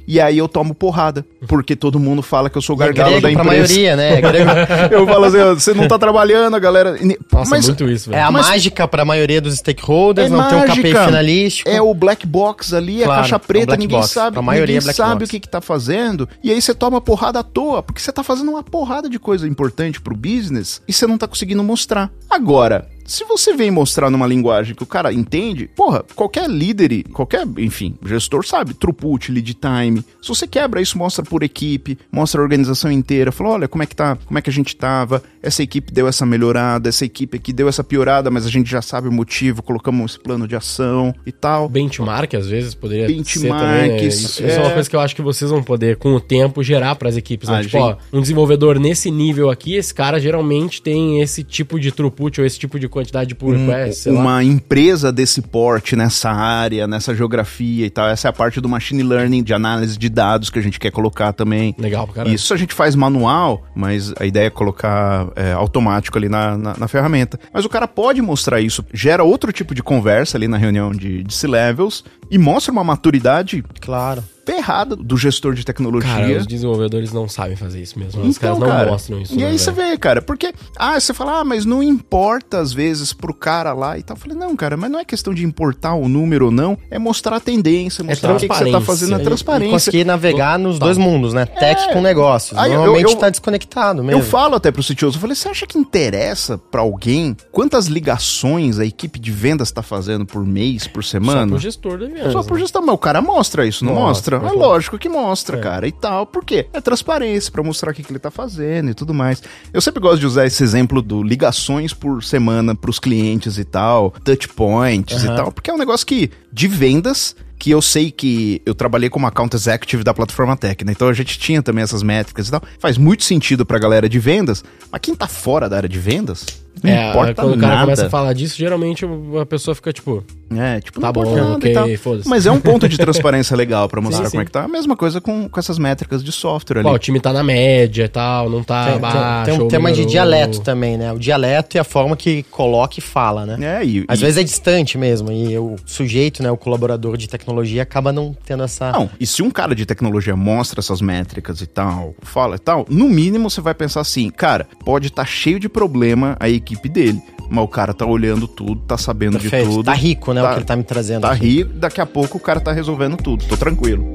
E aí eu tomo porrada, porque todo mundo fala que eu sou É gargalo grego da pra empresa. maioria, né? É, eu falo assim, você não tá trabalhando, a galera. Nossa, Mas muito isso, velho. é a Mas- mágica pra maioria dos stakeholders, É não tem um KPI mágica. finalístico. É o black box ali, Claro, a caixa é um preta, black ninguém box. sabe, Pra maioria ninguém é black sabe box. o que que tá fazendo. E aí você toma porrada à toa, porque você tá fazendo uma porrada de coisa importante pro business e você não tá conseguindo mostrar. Agora, se você vem mostrar numa linguagem que o cara entende, porra, qualquer líder, qualquer, enfim, gestor sabe, throughput, lead time. Se você quebra isso, mostra por equipe, mostra a organização inteira, fala, olha, como é que tá, como é que a gente tava, essa equipe deu essa melhorada, essa equipe aqui deu essa piorada, mas a gente já sabe o motivo, colocamos esse plano de ação e tal. benchmark, às vezes, poderia ser Benchmark, também. né? isso isso é uma é- coisa que eu acho que vocês vão poder, com o tempo, gerar para as equipes. Né? A tipo, ó, um desenvolvedor nesse nível aqui, esse cara geralmente tem esse tipo de throughput ou esse tipo de quantidade de pull request, sei lá. uma empresa desse porte nessa área, nessa geografia e tal. Essa é a parte do machine learning, de análise de dados que a gente quer colocar também. Legal pra caralho. Isso a gente faz manual, mas a ideia é colocar é, automático ali na, na, na ferramenta. Mas o cara pode mostrar isso, gera outro tipo de conversa ali na reunião de, de C-Levels e mostra uma maturidade Claro. Ferrada do gestor de tecnologia. Cara, os desenvolvedores não sabem fazer isso mesmo. os caras não Então, cara, mostram isso. E né, aí você vê, cara, porque. Ah, você fala, ah, mas não importa às vezes pro cara lá e tal. Eu falei, não, cara, mas não é questão de importar o número ou não, é mostrar a tendência, mostrar o que, que você tá fazendo, a E transparência. conseguir navegar nos dois mundos, né? Tech com negócios. Aí eu- Normalmente eu- tá desconectado mesmo. Eu falo até pro CTOs, eu falei, você acha que interessa pra alguém quantas ligações a equipe de vendas tá fazendo por mês, por Só semana? pro gestor da vendas. Só por né? gestão, mas o cara mostra isso, não Mostra, mostra? É mostra. lógico que mostra, cara, e tal. Por quê? É transparência, pra mostrar o que, que ele tá fazendo e tudo mais. Eu sempre gosto de usar esse exemplo do ligações por semana pros clientes e tal, touch points e Aham. tal, porque é um negócio que, de vendas, que eu sei que eu trabalhei como account executive da plataforma Tech, né? Então a gente tinha também essas métricas e tal. Faz muito sentido pra galera de vendas, mas quem tá fora da área de vendas Não É, importa quando o cara nada. começa a falar disso, geralmente a pessoa fica tipo, É, tipo, Tá não bom, nada ok, foda-se. Mas é um ponto de transparência legal pra mostrar Sim, como sim. é que tá. A mesma coisa com, com essas métricas de software ali. ó, o time tá na média e tal, não tá Tem, tem- baixo. tem um ou tema de melhorou. dialeto também, né? O dialeto e a forma que coloca e fala, né? É, e, Às e- vezes é distante mesmo, e o sujeito, né, o colaborador de tecnologia, acaba não tendo essa. Não, e se um cara de tecnologia mostra essas métricas e tal, fala e tal, no mínimo você vai pensar assim, cara, pode estar cheio de problema a equipe dele, mas o cara tá olhando tudo, tá sabendo Perfeito. de tudo. Tá rico, né? Tá- o que ele tá me trazendo. Tá aqui. rico, daqui a pouco o cara tá resolvendo tudo, tô tranquilo.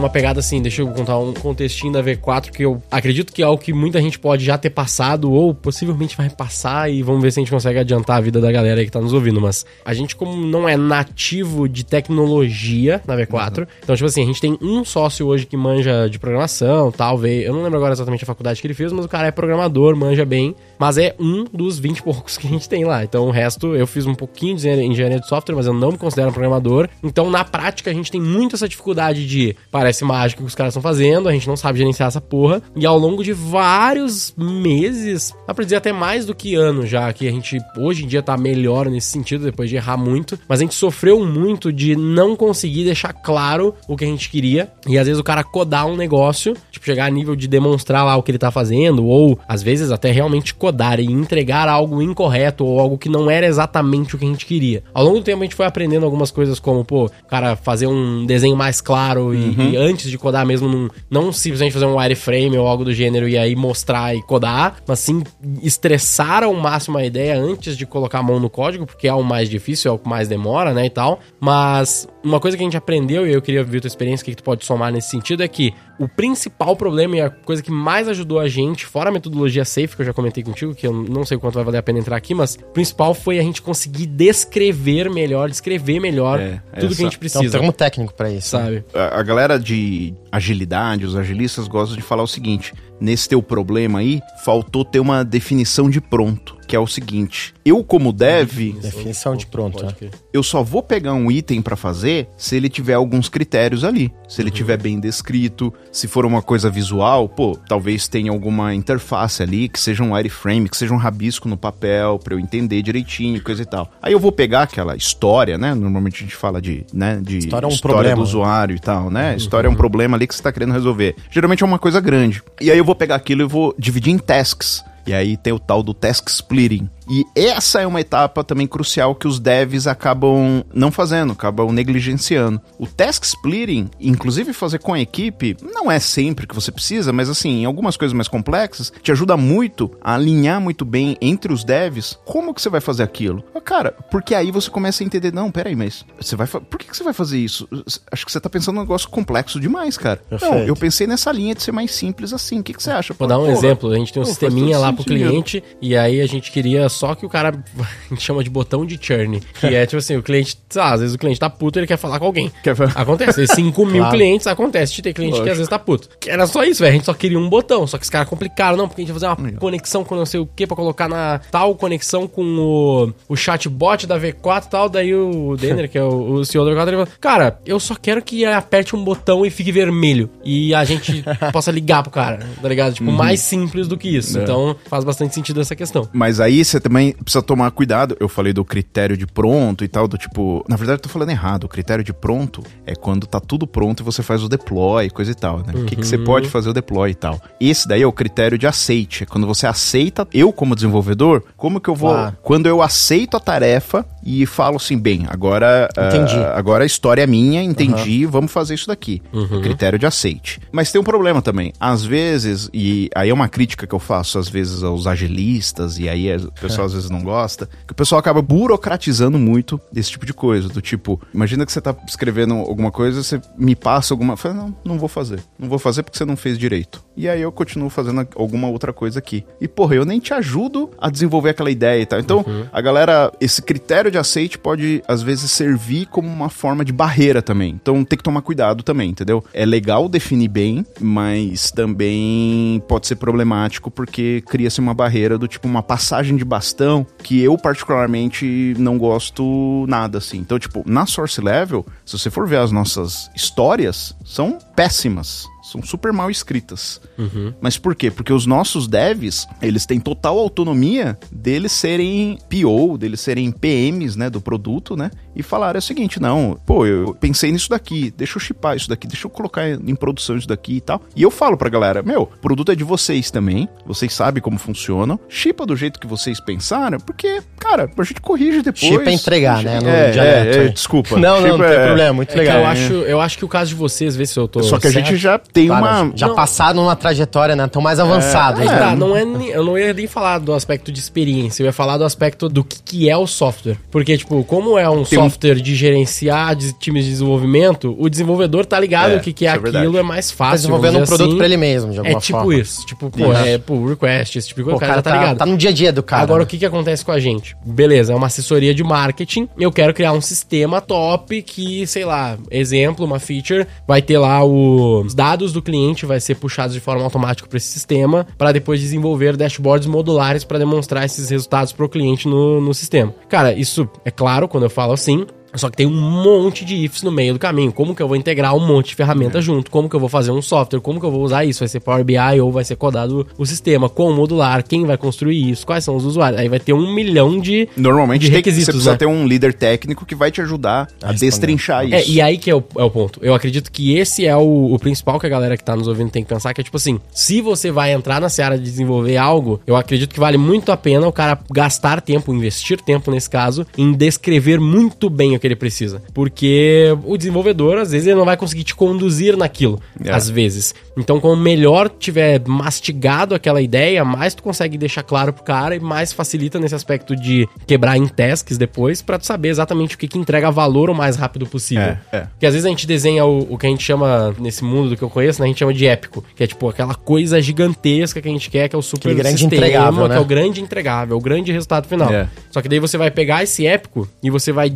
Uma pegada assim, deixa eu contar um contextinho da V4 que eu acredito que é algo que muita gente pode já ter passado ou possivelmente vai passar e vamos ver se a gente consegue adiantar a vida da galera aí que tá nos ouvindo. Mas a gente, como não é nativo de tecnologia na V4, então, tipo assim, a gente tem um sócio hoje que manja de programação, tal, veio. Eu não lembro agora exatamente a faculdade que ele fez, mas o cara é programador, manja bem, mas é um dos 20 e poucos que a gente tem lá. Então o resto, eu fiz um pouquinho de engenharia- de software, mas eu não me considero um programador. Então, na prática, a gente tem muito essa dificuldade de parece mágico que os caras estão fazendo, a gente não sabe gerenciar essa porra. E ao longo de vários meses, dá pra dizer até mais do que anos já, que a gente hoje em dia tá melhor nesse sentido, depois de errar muito, mas a gente sofreu muito de não conseguir deixar claro o que a gente queria. E às vezes o cara codar um negócio, tipo, chegar a nível de demonstrar lá o que ele tá fazendo, ou às vezes até realmente codar e entregar algo incorreto ou algo que não era exatamente o que a gente queria. Ao longo do tempo a gente foi aprendendo algumas coisas como, pô, cara fazer um desenho mais claro e, e antes de codar mesmo, não, não simplesmente fazer um wireframe ou algo do gênero e aí mostrar e codar, mas sim estressar ao máximo a ideia antes de colocar a mão no código, porque é o mais difícil, é o que mais demora, né, e tal. Mas uma coisa que a gente aprendeu, e eu queria ver a tua experiência, o que, que tu pode somar nesse sentido, é que o principal problema e a coisa que mais ajudou a gente, fora a metodologia safe, que eu já comentei contigo, que eu não sei o quanto vai valer a pena entrar aqui, mas o principal foi a gente conseguir descrever melhor, descrever melhor É, tudo que essa- a gente É um precisa. termo técnico pra isso. né? sabe? A, a galera de agilidade, os agilistas gostam de falar o seguinte: nesse teu problema aí, faltou ter uma definição de pronto, que é o seguinte: eu como dev, Definição de pronto. Né? eu só vou pegar um item pra fazer se ele tiver alguns critérios ali. Se ele tiver bem descrito, se for uma coisa visual, pô, talvez tenha alguma interface ali, que seja um wireframe, que seja um rabisco no papel, pra eu entender direitinho, coisa e tal. Aí eu vou pegar aquela história, né? Normalmente a gente fala de, né, de História é um problema, do usuário e tal, né? História é um problema ali que você tá querendo resolver. Geralmente é uma coisa grande. E aí eu vou pegar aquilo e vou dividir em tasks. E aí tem o tal do task splitting. E essa é uma etapa também crucial que os devs acabam não fazendo, acabam negligenciando. O task splitting, inclusive fazer com a equipe, não é sempre que você precisa, mas assim, em algumas coisas mais complexas, te ajuda muito a alinhar muito bem entre os devs como que você vai fazer aquilo. Ah, Cara, porque aí você começa a entender, não, peraí, mas você vai por que, que você vai fazer isso? Acho que você tá pensando num negócio complexo demais, cara. Não, Perfeito. eu pensei nessa linha de ser mais simples assim. O que, que você acha? Vou dar um Porra, exemplo. A gente tem um pô, sisteminha lá pro sentido. cliente e aí a gente queria só que o cara a gente chama de botão de churn. Que é tipo assim, o cliente, lá, às vezes o cliente tá puto ele quer falar com alguém. Acontece, 5 mil Claro. clientes acontece de ter cliente que Lógico. às vezes tá puto. Que Era só isso, velho. A gente só queria um botão. Só que os caras complicaram, não, porque a gente ia fazer uma conexão com não sei o que pra colocar na tal conexão com o, o chatbot da V4 e tal. Daí o Denner, que é o, o CEO da V4, ele falou: Cara, eu só quero que aperte um botão e fique vermelho. E a gente possa ligar pro cara, tá ligado? Tipo, mais simples do que isso. É. Então faz bastante sentido essa questão. Mas aí você também precisa tomar cuidado. Eu falei do critério de pronto e tal, do tipo. Na verdade, eu tô falando errado. O critério de pronto é quando tá tudo pronto e você faz o deploy, coisa e tal, né? O que, que você pode fazer o deploy e tal. Esse daí é o critério de aceite. É quando você aceita, eu como desenvolvedor, como que eu vou. Claro. Quando eu aceito a tarefa e falo assim, bem, agora. Entendi. ah, agora a história é minha, entendi, vamos fazer isso daqui. Critério de aceite. Mas tem um problema também. Às vezes, e aí é uma crítica que eu faço às vezes aos agilistas, e aí o pessoal às vezes não gosta, que o pessoal acaba burocratizando muito desse tipo de coisa. Do tipo, imagina que você tá escrevendo alguma coisa, você me passa alguma. Eu falo, não, não vou fazer. Não vou fazer porque você não fez direito. E aí eu continuo fazendo alguma outra coisa aqui. E, porra, eu nem te ajudo a desenvolver aquela ideia e tal. Então, a galera, esse critério de aceite pode, às vezes, servir como uma forma de barreira também. Então, tem que tomar cuidado também, entendeu? É legal definir bem, mas também pode ser problemático porque cria-se uma barreira do tipo uma passagem de, ba arrastão que eu particularmente não gosto nada assim. Então, tipo, na source level, se você for ver as nossas histórias, são péssimas. São super mal escritas. Uhum. Mas por quê? Porque os nossos devs, eles têm total autonomia deles serem PO, deles serem PMs, né, do produto, né? E falaram o seguinte, não, pô, eu pensei nisso daqui, deixa eu chipar isso daqui, deixa eu colocar em produção isso daqui e tal. E eu falo pra galera, meu, o produto é de vocês também, vocês sabem como funcionam, chipa do jeito que vocês pensaram, porque, cara, a gente corrige depois. Chip é entregar, né, no É, é, é, aí. desculpa. Não, não, Chip não tem é- problema, muito É legal. eu, acho, eu acho que o caso de vocês, vê se eu tô. Só que a gente certo. já tem Claro, uma... já Não. passaram numa trajetória, né? Tão mais avançados, Aí né? tá, não é, nem- eu não ia nem falar do aspecto de experiência, eu ia falar do aspecto do que, que é o software. Porque, tipo, como é um Tem um- software de gerenciar de times de desenvolvimento, o desenvolvedor tá ligado É, o que, que é, é aquilo, verdade. é mais Tá fácil. desenvolvendo um produto assim. pra ele mesmo, de É alguma tipo forma. isso. Tipo, pô, Isso. é pô, request, esse tipo de coisa, o o cara, cara tá, tá, ligado. tá no dia a dia do cara. Agora, né? o que, que acontece com a gente? Beleza, é uma assessoria de marketing. Eu quero criar um sistema top que, sei lá, exemplo, uma feature, vai ter lá os dados do cliente, vai ser puxados de forma automática para esse sistema, para depois desenvolver dashboards modulares para demonstrar esses resultados para o cliente no, no sistema. Cara, isso é claro quando eu falo assim. Só que tem um monte de ifs no meio do caminho. Como que eu vou integrar um monte de ferramenta junto? Como que eu vou fazer um software? Como que eu vou usar isso? Vai ser Power BI ou vai ser codado o sistema? Qual modular? Quem vai construir isso? Quais são os usuários? Aí vai ter um milhão de, Normalmente de tem que, você requisitos, precisa né? ter um líder técnico que vai te ajudar a responder. destrinchar isso. É, e aí que é o, é o ponto. Eu acredito que esse é o, o principal que a galera que tá nos ouvindo tem que pensar, que é tipo assim, se você vai entrar na seara de desenvolver algo, eu acredito que vale muito a pena o cara gastar tempo, investir tempo nesse caso, em descrever muito bem o que ele precisa. Porque o desenvolvedor, às vezes, ele não vai conseguir te conduzir naquilo. É. Às vezes. Então, quanto melhor tiver mastigado aquela ideia, mais tu consegue deixar claro pro cara e mais facilita nesse aspecto de quebrar em tasks depois, pra tu saber exatamente o que, que entrega valor o mais rápido possível. É, é. Porque às vezes a gente desenha o, o que a gente chama, nesse mundo do que eu conheço, né, a gente chama de épico. Que é tipo aquela coisa gigantesca que a gente quer, que é o super Aquele grande sistema, entregável, que né? é o grande entregável, o grande resultado final. É. Só que daí você vai pegar esse épico e você vai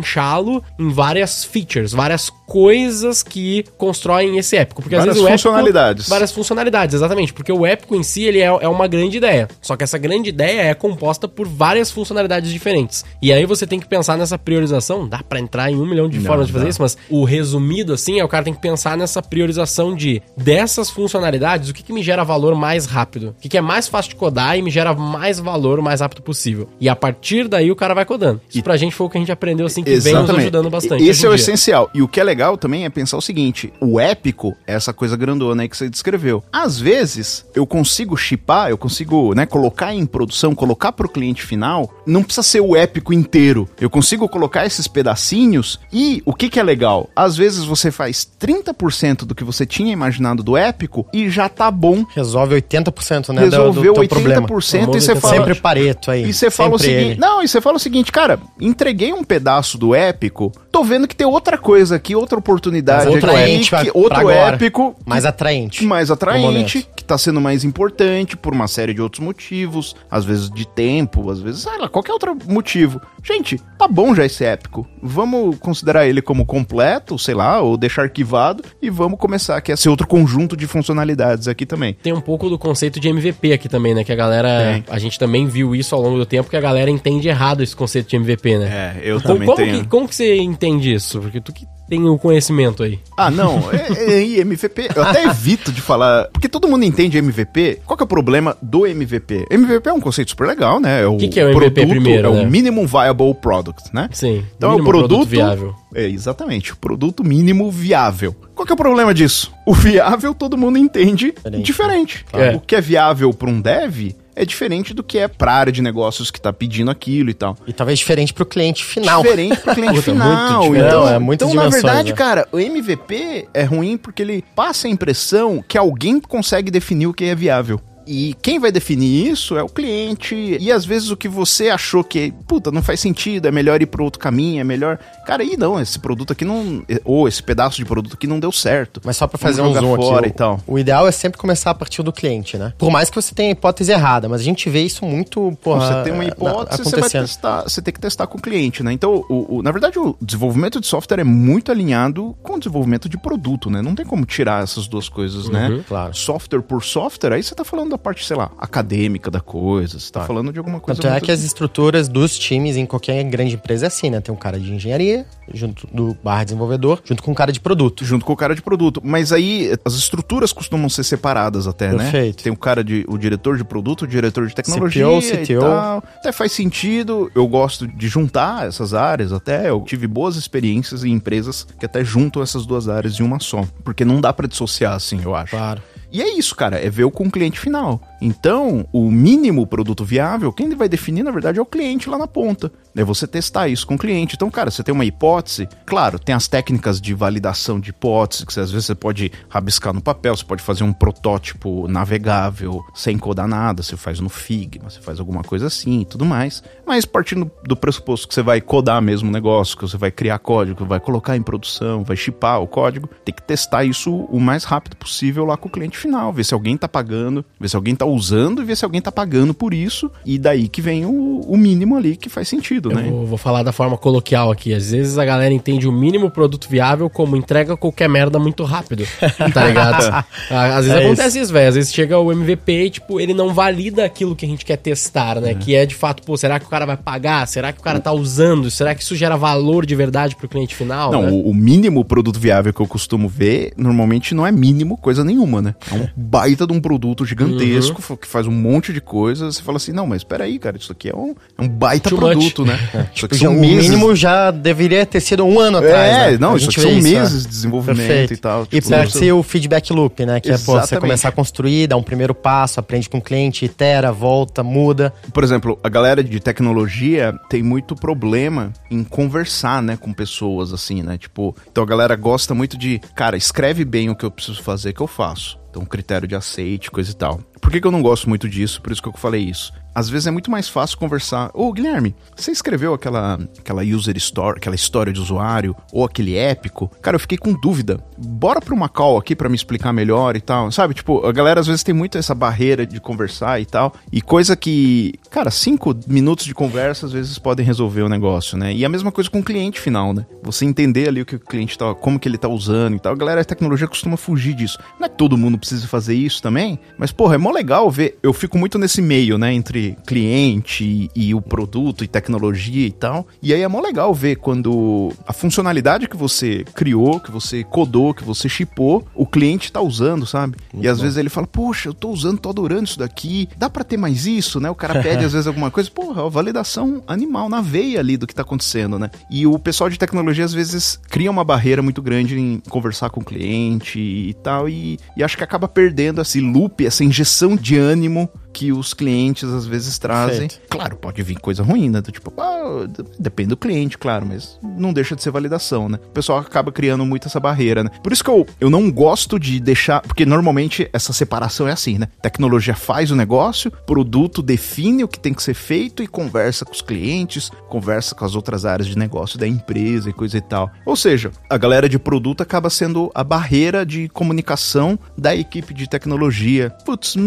destrinchá-lo em várias features, várias coisas que constroem esse épico. Porque Várias às vezes o épico- funcionalidades. várias funcionalidades, exatamente. Porque o épico em si, ele é, é uma grande ideia. Só que essa grande ideia é composta por várias funcionalidades diferentes. E aí você tem que pensar nessa priorização. Dá pra entrar em um milhão de Não, formas de fazer dá. isso, mas o resumido, assim, é o cara tem que pensar nessa priorização de dessas funcionalidades, o que, que me gera valor mais rápido? O que, que é mais fácil de codar e me gera mais valor o mais rápido possível? E a partir daí o cara vai codando. Isso pra gente foi o que a gente aprendeu, assim, que vem nos ajudando bastante. Esse é o dia. essencial. E o que é legal também é pensar o seguinte: o épico é essa coisa grandona aí que você descreveu. Às vezes, eu consigo chipar, eu consigo, né, colocar em produção, colocar pro cliente final, não precisa ser o épico inteiro. Eu consigo colocar esses pedacinhos e o que que é legal? Às vezes você faz 30% do que você tinha imaginado do épico e já tá bom. Resolve 80%, né? do- Resolveu do, problema. 80% e você Famoso fala. Sempre Pareto aí. E você fala o seguinte. ele. Não, e você fala o seguinte, cara, entreguei um pedaço do épico, tô vendo que tem outra coisa aqui, outra oportunidade Outro aqui, atraente pra outro agora. épico. Mais atraente. Mais atraente, que tá sendo mais importante por uma série de outros motivos, às vezes de tempo, às vezes, sei lá, qualquer outro motivo. Gente, tá bom já esse épico. Vamos considerar ele como completo, sei lá, ou deixar arquivado e vamos começar aqui a ser outro conjunto de funcionalidades aqui também. Tem um pouco do conceito de MVP aqui também, né? Que a galera. Tem. A gente também viu isso ao longo do tempo, que a galera entende errado esse conceito de MVP, né? É, eu como, como Que, como que você entende isso? Porque tu que tem o conhecimento aí. Ah, não. É, é, e MVP. Eu até evito de falar. Porque todo mundo entende MVP. Qual que é o problema do MVP? MVP é um conceito super legal, né? É o Que que é o MVP primeiro, É né? o Minimum Viable Product, né? Sim. Então é o mínimo produto. viável. É, exatamente. O produto mínimo viável. Qual que é o problema disso? O viável todo mundo entende diferente. Diferente, Claro. O que é viável para um dev é diferente do que é pra área de negócios que tá pedindo aquilo e tal. E talvez diferente pro cliente final. Diferente pro cliente Puta, final. muito. Então, é muitas então na verdade, né? cara, o MVP é ruim porque ele passa a impressão que alguém consegue definir o que é viável. E quem vai definir isso é o cliente. E às vezes o que você achou que, puta, não faz sentido, é melhor ir pro outro caminho, é melhor. Cara, aí não, esse produto aqui não. Ou esse pedaço de produto aqui não deu certo. Mas só Vamos fazer um jogar zoom fora aqui, e tal. o, o ideal é sempre começar a partir do cliente, né? Por mais que você tenha a hipótese errada, mas a gente vê isso muito, porra, você tem uma hipótese, você vai testar, você tem que testar com o cliente, né? Então, o, o- na verdade, o desenvolvimento de software é muito alinhado com o desenvolvimento de produto, né? Não tem como tirar essas duas coisas, né? claro. Software por software, aí você tá falando parte, sei lá, acadêmica da coisa, você tá falando de alguma coisa Tanto é muito- que as estruturas dos times em qualquer grande empresa é assim, né? Tem um cara de engenharia, junto do barra desenvolvedor, junto com um cara de produto. junto com o cara de produto. Mas aí as estruturas costumam ser separadas até, né? Perfeito. Tem o cara de o diretor de produto, o diretor de tecnologia CPO, e CTO. tal. Até faz sentido. Eu gosto de juntar essas áreas até. Eu tive boas experiências em empresas que até juntam essas duas áreas em uma só, porque não dá pra dissociar assim, eu acho. Claro. E é isso, cara, é ver com o cliente final. Então, o mínimo produto viável, quem vai definir, na verdade, é o cliente lá na ponta. É você testar isso com o cliente. Então, cara, você tem uma hipótese, claro, tem as técnicas de validação de hipótese, que você, às vezes você pode rabiscar no papel, você pode fazer um protótipo navegável sem codar nada, você faz no Figma, você faz alguma coisa assim e tudo mais. Mas partindo do pressuposto que você vai codar mesmo o negócio, que você vai criar código, vai colocar em produção, vai chipar o código, tem que testar isso o mais rápido possível lá com o cliente final, ver se alguém tá pagando, ver se alguém tá usando e ver se alguém tá pagando por isso, e daí que vem o, o mínimo ali que faz sentido, Eu né? vou, vou falar da forma coloquial aqui. Às vezes a galera entende o mínimo produto viável como entrega qualquer merda muito rápido. Tá ligado? Ah, Às vezes É acontece isso, velho. Às vezes chega o MVP e, tipo, ele não valida aquilo que a gente quer testar, né? Que é de fato, pô, será que o cara vai pagar? Será que o cara tá usando? Será que isso gera valor de verdade pro cliente final? Não, né? o, o mínimo produto viável que eu costumo ver, normalmente não é mínimo coisa nenhuma, né? É um baita de um produto gigantesco Que faz um monte de coisa. Você fala assim, não, mas peraí, cara, isso aqui é um, é um baita Too produto, né? Isso aqui Já, são o meses- mínimo já deveria ter sido um ano atrás. É, né? não, A isso aqui são isso, meses é. de desenvolvimento Perfeito. e tal. E tipo, pode isso- ser o feedback loop, né? Que é, pô, você Exatamente. começar a construir, dar um primeiro passo, aprende com o cliente, itera, volta, muda. Por exemplo, a galera de tecnologia tem muito problema em conversar, né, com pessoas, assim, né? Tipo, então a galera gosta muito de, cara, escreve bem o que eu preciso fazer que eu faço. Então, critério de aceite, coisa e tal. Por que, que eu não gosto muito disso? Por isso que eu falei isso. Às vezes é muito mais fácil conversar. Ô, Guilherme, você escreveu aquela, aquela user story, aquela história de usuário, ou aquele épico? Cara, eu fiquei com dúvida. Bora pra uma call aqui pra me explicar melhor e tal. Sabe, tipo, a galera às vezes tem muito essa barreira de conversar e tal. E coisa que, cara, cinco minutos de conversa às vezes podem resolver o negócio, né? E a mesma coisa com o cliente final, né? Você entender ali o que o cliente tá, como que ele tá usando e tal. A galera de tecnologia costuma fugir disso. Não é que todo mundo precisa fazer isso também, mas, porra, é mó legal ver. Eu fico muito nesse meio, né? Entre cliente e, e o produto e tecnologia e tal. E aí é mó legal ver quando a funcionalidade que você criou, que você codou, que você chipou, o cliente tá usando, sabe? e às vezes ele fala, poxa, eu tô usando, tô adorando isso daqui. Dá pra ter mais isso, né? O cara pede às vezes alguma coisa. Porra, validação animal na veia ali do que tá acontecendo, né? E o pessoal de tecnologia às vezes cria uma barreira muito grande em conversar com o cliente e tal. E, e acho que acaba perdendo esse loop, essa injeção de ânimo que os clientes às vezes trazem. Perfeito. Claro, pode vir coisa ruim, né? Tipo, ah, depende do cliente, claro, mas não deixa de ser validação, né? O pessoal acaba criando muito essa barreira, né? Por isso que eu, eu não gosto de deixar. Porque normalmente essa separação é assim, né? Tecnologia faz o negócio, produto define o que tem que ser feito e conversa com os clientes, conversa com as outras áreas de negócio da empresa e coisa e tal. Ou seja, a galera de produto acaba sendo a barreira de comunicação da equipe de tecnologia. Putz, hum,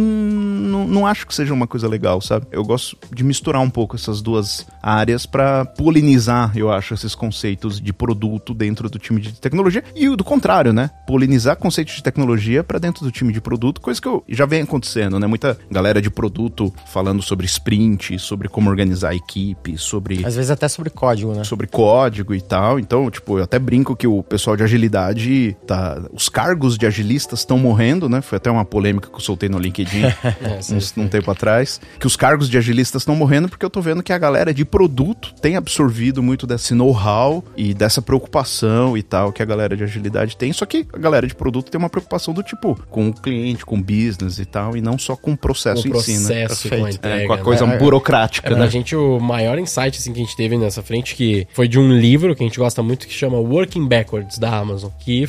não, não acho que seja uma coisa legal, sabe? Eu gosto de misturar um pouco essas duas áreas pra polinizar, eu acho, esses conceitos de produto dentro do time de tecnologia e o do contrário, né? Polinizar conceitos de tecnologia pra dentro do time de produto, coisa que eu, já vem acontecendo, né? Muita galera de produto falando sobre sprint, sobre como organizar a equipe, sobre Às vezes até sobre código, né? sobre código e tal. Então, tipo, eu até brinco que o pessoal de agilidade tá. Os cargos de agilistas estão morrendo, né? Foi até uma polêmica que eu soltei no LinkedIn uns, um tempo atrás. Que os cargos de agilistas estão morrendo porque eu tô vendo que a galera de produto tem absorvido muito desse know-how e dessa preocupação e tal que a galera de agilidade tem. Só que a galera de produto tem uma preocupação do tipo, com o cliente, com o business e tal, e não só com o processo o em si, né? processo com a entrega. É, com a coisa né? burocrática, É, né? pra gente, o maior insight assim, que a gente teve nessa frente que foi de um livro que a gente gosta muito que chama Working Backwards, da Amazon. Que,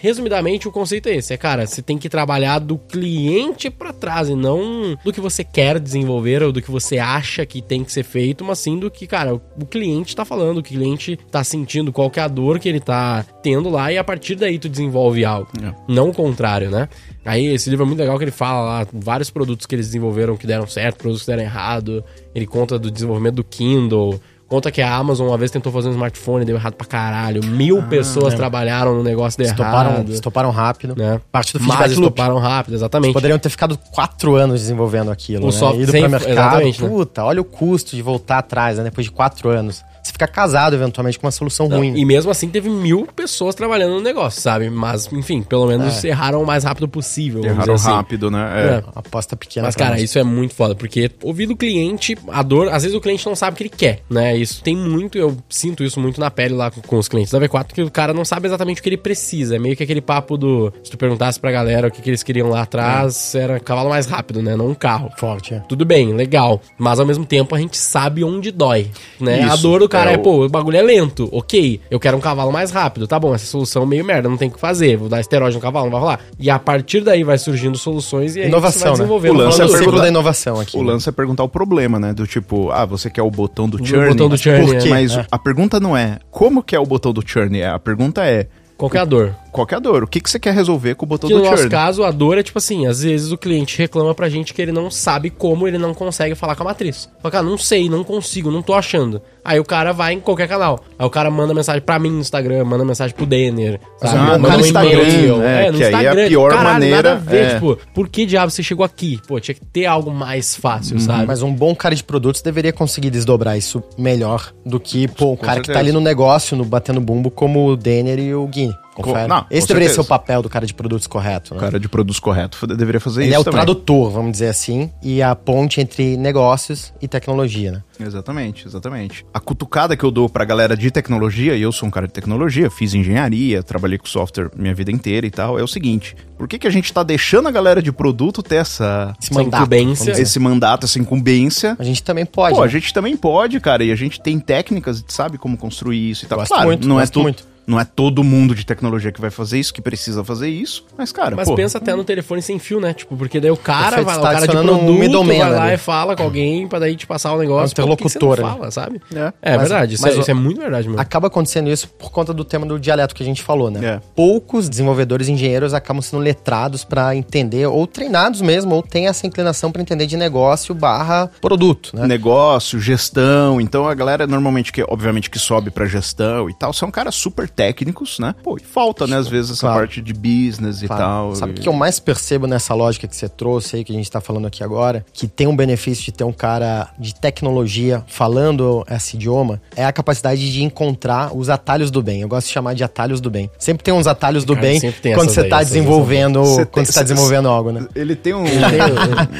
resumidamente, o conceito é esse. É, cara, você tem que trabalhar do cliente pra trás e não do que você quer desenvolver ou do que você acha que tem que ser feito, mas sim do que, cara, o cliente tá falando, o que o cliente tá sentindo, qual que é a dor que ele tá tendo lá e a partir daí tu desenvolve algo. É. Não o contrário, né? Aí esse livro é muito legal que ele fala lá vários produtos que eles desenvolveram que deram certo, produtos que deram errado. Ele conta do desenvolvimento do Kindle, Conta que a Amazon uma vez tentou fazer um smartphone, deu errado pra caralho. Mil pessoas é. trabalharam no negócio deu Estoparam, errado. estoparam rápido. Né? Parte do Mas feedback loop. estoparam rápido, exatamente. Poderiam ter ficado quatro anos desenvolvendo aquilo, O né? software Ido sem- pra mercado. exatamente, né? Puta, olha o custo de voltar atrás, né? Depois de quatro anos. Você fica casado, eventualmente, com uma solução Não, ruim. E mesmo assim teve mil pessoas trabalhando no negócio, sabe? Mas, enfim, pelo menos erraram o mais rápido possível. vamos Erraram dizer assim. rápido, né? É. É. Aposta pequena. Mas, cara, nós. isso é muito foda, porque ouvir do cliente, a dor, às vezes o cliente não sabe o que ele quer, né? Isso tem muito, eu sinto isso muito na pele lá com, com os clientes da V4, que o cara não sabe exatamente o que ele precisa. É meio que aquele papo do. Se tu perguntasse pra galera o que, que eles queriam lá atrás, era cavalo mais rápido, né? Não um carro. Forte, é. Tudo bem, legal. Mas ao mesmo tempo a gente sabe onde dói, né? a dor do cara é, é o- pô, o bagulho é lento, ok. Eu quero um cavalo mais rápido, tá bom, essa solução é meio merda, não tem o que fazer. Vou dar esteroide no cavalo, não vai rolar. E a partir daí vai surgindo soluções e aí Inovação, você vai né? desenvolvendo. O lance é o perguntar- da inovação aqui. O né? lance é perguntar o problema, né? Do tipo, ah, você quer o botão do O churn. botão do churn, por é. quê? Mas É. a pergunta não é como que é o botão do churn, é, a pergunta é Qual que é a dor? Qual que é a dor? O que, que você quer resolver com o botão Que do no nosso churn? caso, a dor é tipo assim, às vezes o cliente reclama pra gente que ele não sabe como ele não consegue falar com a matriz. Fala, cara, não sei, não consigo, não tô achando. Aí o cara vai em qualquer canal. Aí o cara manda mensagem pra mim no Instagram, manda mensagem pro Denner, sabe? Ah, manda no Instagram, né? Que aí é a pior maneira, Nada a ver, é. tipo, por que diabo você chegou aqui? Pô, tinha que ter algo mais fácil, sabe? Mas um bom cara de produtos deveria conseguir desdobrar isso melhor do que, pô, o cara que tá certeza. ali no negócio, no batendo bumbo, como o Denner e o Guine. Confere. não, Esse deveria ser certeza. o papel do cara de produtos correto, né? O cara de produtos correto deveria fazer Ele isso é o também. tradutor, vamos dizer assim, e a ponte entre negócios e tecnologia, né? Exatamente, exatamente. A cutucada que eu dou pra galera de tecnologia, e eu sou um cara de tecnologia, fiz engenharia, trabalhei com software minha vida inteira e tal, é o seguinte: por que, que a gente tá deixando a galera de produto ter essa, Esse Essa mandato, dizer. esse mandato, essa incumbência? A gente também pode. Pô, né? a gente também pode, cara, e a gente tem técnicas, sabe como construir isso e tal. Gosto claro, muito, não é gosto tu- muito. Não é todo mundo de tecnologia que vai fazer isso, que precisa fazer isso, mas, cara, Mas pô, pensa até no telefone sem fio, né? Tipo, porque daí o cara vai lá, tá o cara de um produto middleman vai lá ali. e fala com alguém pra daí te passar o negócio. É um Pô, por que que você interlocutor não ali. fala, sabe? É. É, Mas- verdade, isso, mas é, isso é muito verdade, mano. Acaba acontecendo isso por conta do tema do dialeto que a gente falou, né? É. Poucos desenvolvedores e engenheiros acabam sendo letrados pra entender, ou treinados mesmo, ou têm essa inclinação pra entender de negócio barra produto, né? negócio, gestão. Então a galera normalmente que obviamente que sobe pra gestão e tal, são caras super técnicos, né? Pô, e falta, né, às vezes essa Claro. parte de business e Claro. tal. Sabe o E- que eu mais percebo nessa lógica que você trouxe aí, que a gente tá falando aqui agora, que tem um benefício de ter um cara de tecnologia falando esse idioma, é a capacidade de encontrar os atalhos do bem. Eu gosto de chamar de atalhos do bem. Sempre tem uns atalhos do Cara, bem quando essas você tá desenvolvendo, Você quando tem- você tá desenvolvendo algo, né? Ele tem um,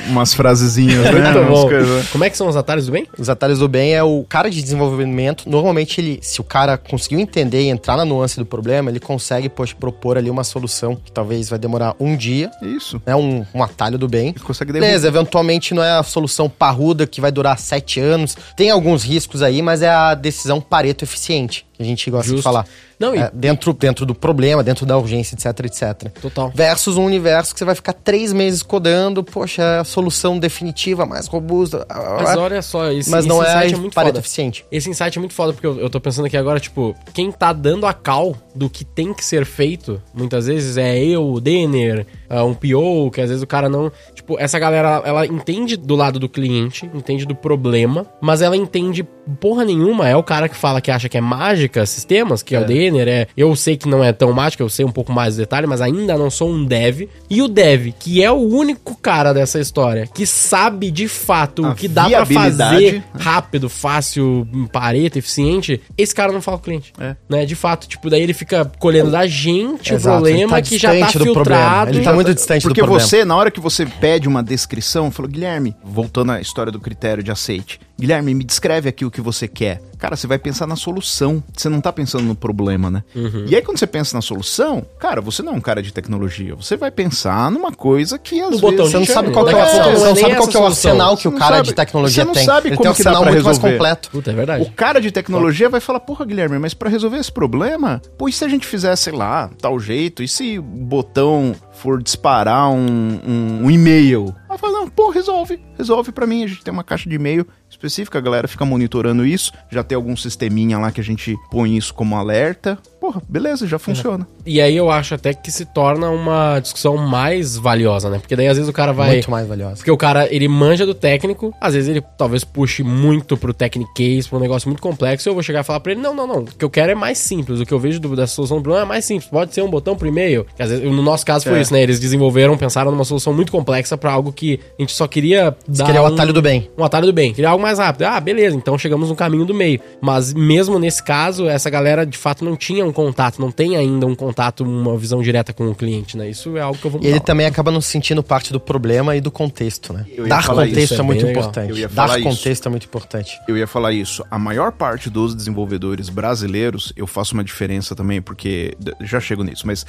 umas frasezinhas, né? Muito umas bom. coisas- Como é que são os atalhos do bem? Os atalhos do bem é o cara de desenvolvimento. Normalmente, ele, se o cara conseguiu entender e entrar na nuance do problema, ele consegue, poxa, propor ali uma solução que talvez vai demorar um dia, Isso. né? Um, um atalho do bem. Ele consegue derrubar. Beleza, eventualmente não é a solução parruda que vai durar sete anos. Tem alguns riscos aí, mas é a decisão pareto eficiente, que a gente gosta de Justo. falar. Não, e- É, dentro, dentro do problema, dentro da urgência, etc, etc. Total. Versus um universo que você vai ficar três meses codando, poxa, é a solução definitiva, mais robusta. Mas olha só, esse, mas não esse é insight é muito foda. eficiente. Esse insight é muito foda, porque eu, eu tô pensando aqui agora, tipo, quem tá dando a cal do que tem que ser feito, muitas vezes é eu, o Denner, ah, um PO, que às vezes o cara não. Tipo, essa galera, ela entende do lado do cliente, entende do problema, mas ela entende porra nenhuma. É o cara que fala que acha que é mágica, sistemas, que é, o Denner, é. Eu sei que não é tão mágica, eu sei um pouco mais do detalhe, mas ainda não sou um dev. E o dev, que é o único cara dessa história, que sabe de fato A o que dá pra viabilidade, fazer né? rápido, fácil, pareto, eficiente, esse cara não fala com o cliente. É. Né? De fato, tipo, daí ele fica colhendo da gente Exato, o problema tá que já tá distante do problema. filtrado. Ele tá muito distante Porque do problema. você, na hora que você pede uma descrição, falou, Guilherme, voltando à história do critério de aceite, Guilherme, me descreve aqui o que você quer. Cara, você vai pensar na solução. Você não tá pensando no problema, né? Uhum. E aí, quando você pensa na solução, cara, você não é um cara de tecnologia. Você vai pensar numa coisa que às No vezes. botão Você não de sabe qual é a você não é sabe qual que é o solução. arsenal que Você o cara sabe- de tecnologia você não tem. sabe Ele como tem um que dá arsenal pra muito mais resolver. completo. Puta, é verdade. O cara de tecnologia vai falar, porra, Guilherme, mas pra resolver esse problema, pô, e se a gente fizer, sei lá, tal jeito? E se o botão for disparar um, um, um e-mail? Aí fala, não, pô, resolve. resolve pra mim. A gente tem uma caixa de e-mail específica, a galera fica monitorando isso. Já tem algum sisteminha lá que a gente põe isso como alerta. Porra, beleza, já funciona. E aí eu acho até que se torna uma discussão mais valiosa, né? Porque daí às vezes o cara vai. Muito mais valiosa. Porque o cara, ele manja do técnico, às vezes ele talvez puxe muito pro technique pra um negócio muito complexo, e eu vou chegar e falar pra ele, não, não, não, o que eu quero é mais simples, o que eu vejo do, da solução do problema é mais simples, pode ser um botão pro e-mail, às vezes, no nosso caso foi É. isso, né, eles desenvolveram, pensaram numa solução muito complexa pra algo que a gente só queria dar queria o um- atalho do bem. Um atalho do bem, queria algo mais rápido, ah, beleza, então chegamos no caminho do meio, mas mesmo nesse caso, essa galera de fato não tinha um contato, não tem ainda um contato, uma visão direta com o cliente, né, isso é algo que eu vou E ele mudar. também acaba não se sentindo parte do problema e do contexto, né? Dar contexto isso, é, é muito legal. importante. Dar isso. contexto é muito importante. Eu ia falar isso. A maior parte dos desenvolvedores brasileiros, eu faço uma diferença também, porque já chego nisso, mas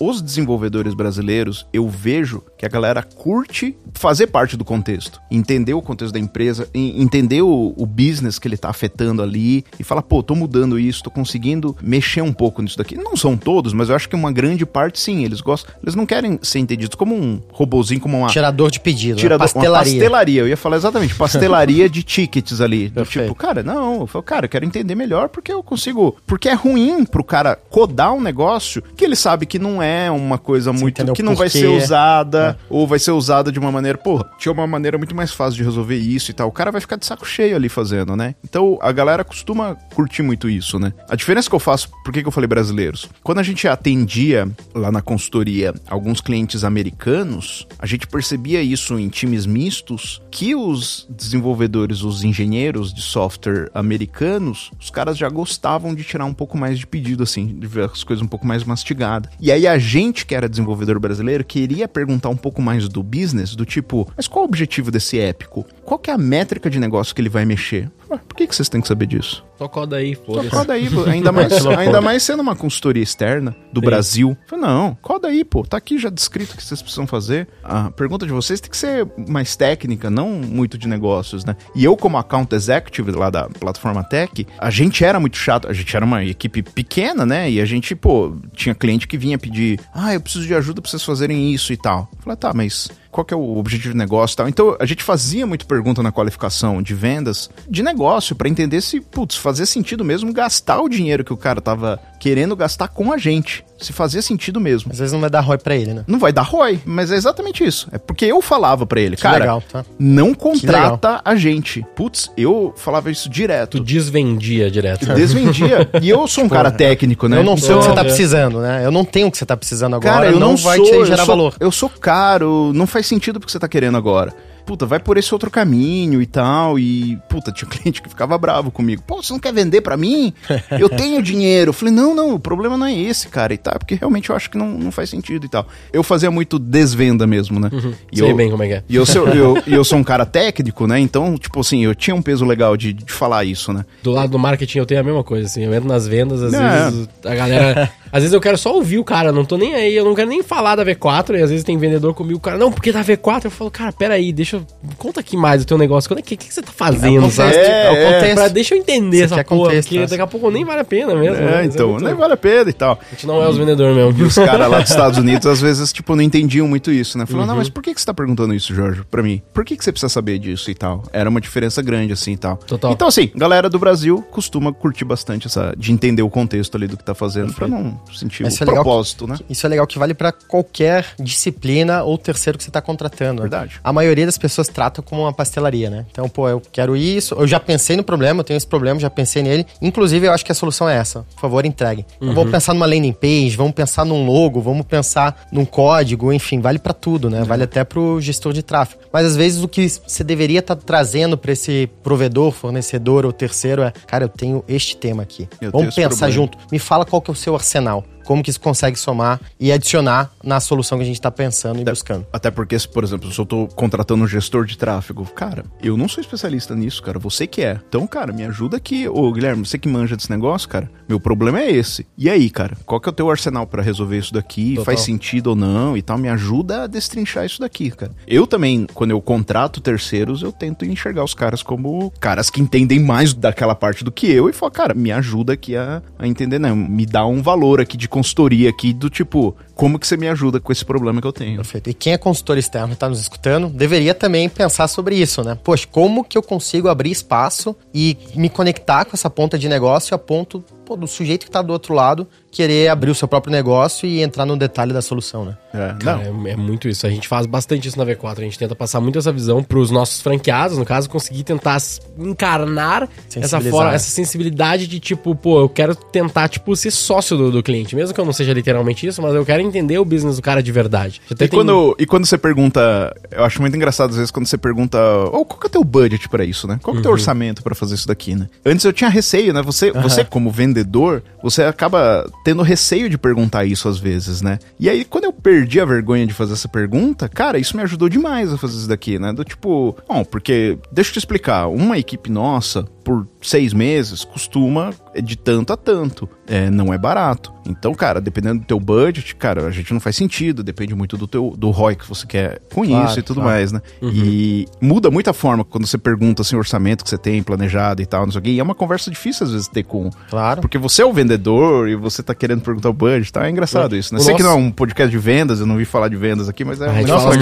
os desenvolvedores brasileiros, eu vejo que a galera curte fazer parte do contexto, entender o contexto da empresa, en- entender o, o business que ele tá afetando ali e falar, pô, tô mudando isso, tô conseguindo mexer um pouco nisso daqui. Não são todos, mas eu acho que uma grande parte sim, eles gostam, eles não querem ser entendidos como um robozinho, como uma Tirador de pedido, tirador, né? pastelaria. Uma pastelaria, eu ia falar exatamente, pastelaria de tickets ali. Do tipo, cara, não, eu falo, cara, eu quero entender melhor porque eu consigo. Porque é ruim pro cara codar um negócio que ele sabe que não é uma coisa muito. entender o que não vai ser usada, ou vai ser usada de uma maneira, porra, tinha uma maneira muito mais fácil de resolver isso e tal. O cara vai ficar de saco cheio ali fazendo, né? Então a galera costuma curtir muito isso, né? A diferença que eu faço, por que, que eu falei brasileiros? Quando a gente atendia lá na consultoria alguns clientes americanos, a gente percebia isso em times mistos, que os desenvolvedores, os engenheiros de software americanos, os caras já gostavam de tirar um pouco mais de pedido, assim, de ver as coisas um pouco mais mastigadas. E aí a gente, que era desenvolvedor brasileiro, queria perguntar um pouco mais do business, do tipo, mas qual o objetivo desse épico? Qual que é a métrica de negócio que ele vai mexer? Por que, que vocês têm que saber disso? Só coda aí, foda-se. Coda aí, pô. ainda mais, ainda mais sendo uma consultoria externa do Sim. Brasil. Falei, não, coda aí, pô. Tá aqui já descrito o que vocês precisam fazer. A pergunta de vocês tem que ser mais técnica, não muito de negócios, né? E eu, como account executive lá da plataforma Tech, a gente era muito chato. A gente era uma equipe pequena, né? E a gente, pô, tinha cliente que vinha pedir, ah, eu preciso de ajuda pra vocês fazerem isso e tal. Falei, tá, mas qual que é o objetivo de negócio e tal. Então, a gente fazia muito pergunta na qualificação de vendas de negócio pra entender se, putz, fazia sentido mesmo gastar o dinheiro que o cara tava querendo gastar com a gente. Se fazia sentido mesmo. Às vezes não vai dar ROI pra ele, né? Não vai dar ROI, mas é exatamente isso. É porque eu falava pra ele, Que cara, legal, tá? não contrata a gente. Putz, eu falava isso Tu direto. desvendia direto. Desvendia. e eu sou um cara técnico, né? Eu não sei o que você tá É. precisando, né? Eu não tenho o que você tá precisando agora, Cara, eu não, não, vai sou, te eu gerar sou- valor. Eu sou caro, não faz sentido porque você tá querendo agora. Puta, vai por esse outro caminho e tal. E, puta, tinha um cliente que ficava bravo comigo. Pô, você não quer vender pra mim? Eu tenho dinheiro. Eu falei, não, não, o problema não é esse, cara. E tá, porque realmente eu acho que não, não faz sentido e tal. Eu fazia muito desvenda mesmo, né? E Sei eu, bem como é que é. E eu, sou, eu, e eu sou um cara técnico, né? Então, tipo assim, eu tinha um peso legal de, de falar isso, né? Do lado do marketing eu tenho a mesma coisa, assim. Eu entro nas vendas, às É. vezes a galera. às vezes eu quero só ouvir o cara, não tô nem aí, eu não quero nem falar da V4, e às vezes tem vendedor comigo, o cara, não, porque da V4, eu falo, cara, peraí, deixa eu. Conta aqui mais o teu negócio. O que, que, que você tá fazendo, sabe? é o contexto. Pra, deixa eu entender Você essa porra, contexto, porque né? daqui a pouco nem vale a pena mesmo. né? É, Isso então, muito- nem vale a pena e tal. A gente não é os vendedores mesmo. E os caras lá dos Estados Unidos, às vezes, tipo, não entendiam muito isso, né? Falaram, Uhum. não, mas por que, que você tá perguntando isso, Jorge, pra mim? Por que, que você precisa saber disso e tal? Era uma diferença grande, assim, e tal. Total. Então, assim, galera do Brasil costuma curtir bastante essa... De entender o contexto ali do que tá fazendo, pra não sentir Mas o isso é legal propósito, né? Isso é legal que vale pra qualquer disciplina ou terceiro que você tá contratando. né? Verdade. A maioria das pessoas trata como uma pastelaria, né? Então, pô, eu quero isso, eu já pensei no problema, eu tenho esse problema, já pensei nele. Inclusive, eu acho que a solução é essa. Por favor, entregue. Então, Vamos pensar numa landing page, vamos pensar num logo, vamos pensar num código, enfim, vale pra tudo, né? Vale até pro gestor de tráfego. Mas às vezes o que você deveria estar trazendo pra esse provedor, fornecedor ou terceiro é, cara, eu tenho este tema aqui. Eu vamos pensar junto. Me fala qual que é o seu arsenal. Como que isso consegue somar e adicionar na solução que a gente tá pensando e buscando. Até porque, se, por exemplo, se eu tô contratando um gestor de tráfego, cara, eu não sou especialista nisso, cara. Você que é. Então, cara, me ajuda aqui. Ô, Guilherme, você que manja desse negócio, cara, meu problema é esse. E aí, cara, qual que é o teu arsenal pra resolver isso daqui? Total. Faz sentido ou não e tal? Me ajuda a destrinchar isso daqui, cara. Eu também, quando eu contrato terceiros, eu tento enxergar os caras como caras que entendem mais daquela parte do que eu e falo, cara, me ajuda aqui a, a entender, né? Me dá um valor aqui de consultoria aqui do tipo, como que você me ajuda com esse problema que eu tenho? Perfeito. E quem é consultor externo e está nos escutando, deveria também pensar sobre isso, né? Poxa, como que eu consigo abrir espaço e me conectar com essa ponta de negócio a ponto pô, do sujeito que está do outro lado querer abrir o seu próprio negócio e entrar no detalhe da solução, né? É, Cara, é, é, muito isso. A gente faz bastante isso na V4. A gente tenta passar muito essa visão para os nossos franqueados, no caso, conseguir tentar encarnar essa forma, essa sensibilidade de tipo, pô, eu quero tentar, tipo, ser sócio do, do, cliente. Mesmo que eu não seja literalmente isso, mas eu quero entender o business do cara de verdade. E, tem... quando, e quando você pergunta, eu acho muito engraçado às vezes quando você pergunta, oh, qual que é o teu budget para isso, né? Qual que é o teu uhum. orçamento para fazer isso daqui, né? Antes eu tinha receio, né? Você, uhum. você como vendedor, você acaba tendo receio de perguntar isso às vezes, né? E aí, quando eu perdi a vergonha de fazer essa pergunta, cara, isso me ajudou demais a fazer isso daqui, né? Do tipo, bom, porque, deixa eu te explicar, uma equipe nossa, por seis meses, costuma de tanto a tanto. É, não é barato. Então, cara, dependendo do teu budget, cara, a gente não faz sentido, depende muito do teu do ROI que você quer com claro, isso e tudo claro. mais, né? Uhum. E muda muito a forma quando você pergunta assim, o orçamento que você tem planejado e tal, não sei o quê. E é uma conversa difícil às vezes ter com. Claro. Porque você é o vendedor e você tá querendo perguntar o budget, tá? É engraçado é. isso, né? Sei que não é um podcast de vendas, eu não vi falar de vendas aqui, mas é. A gente fala muito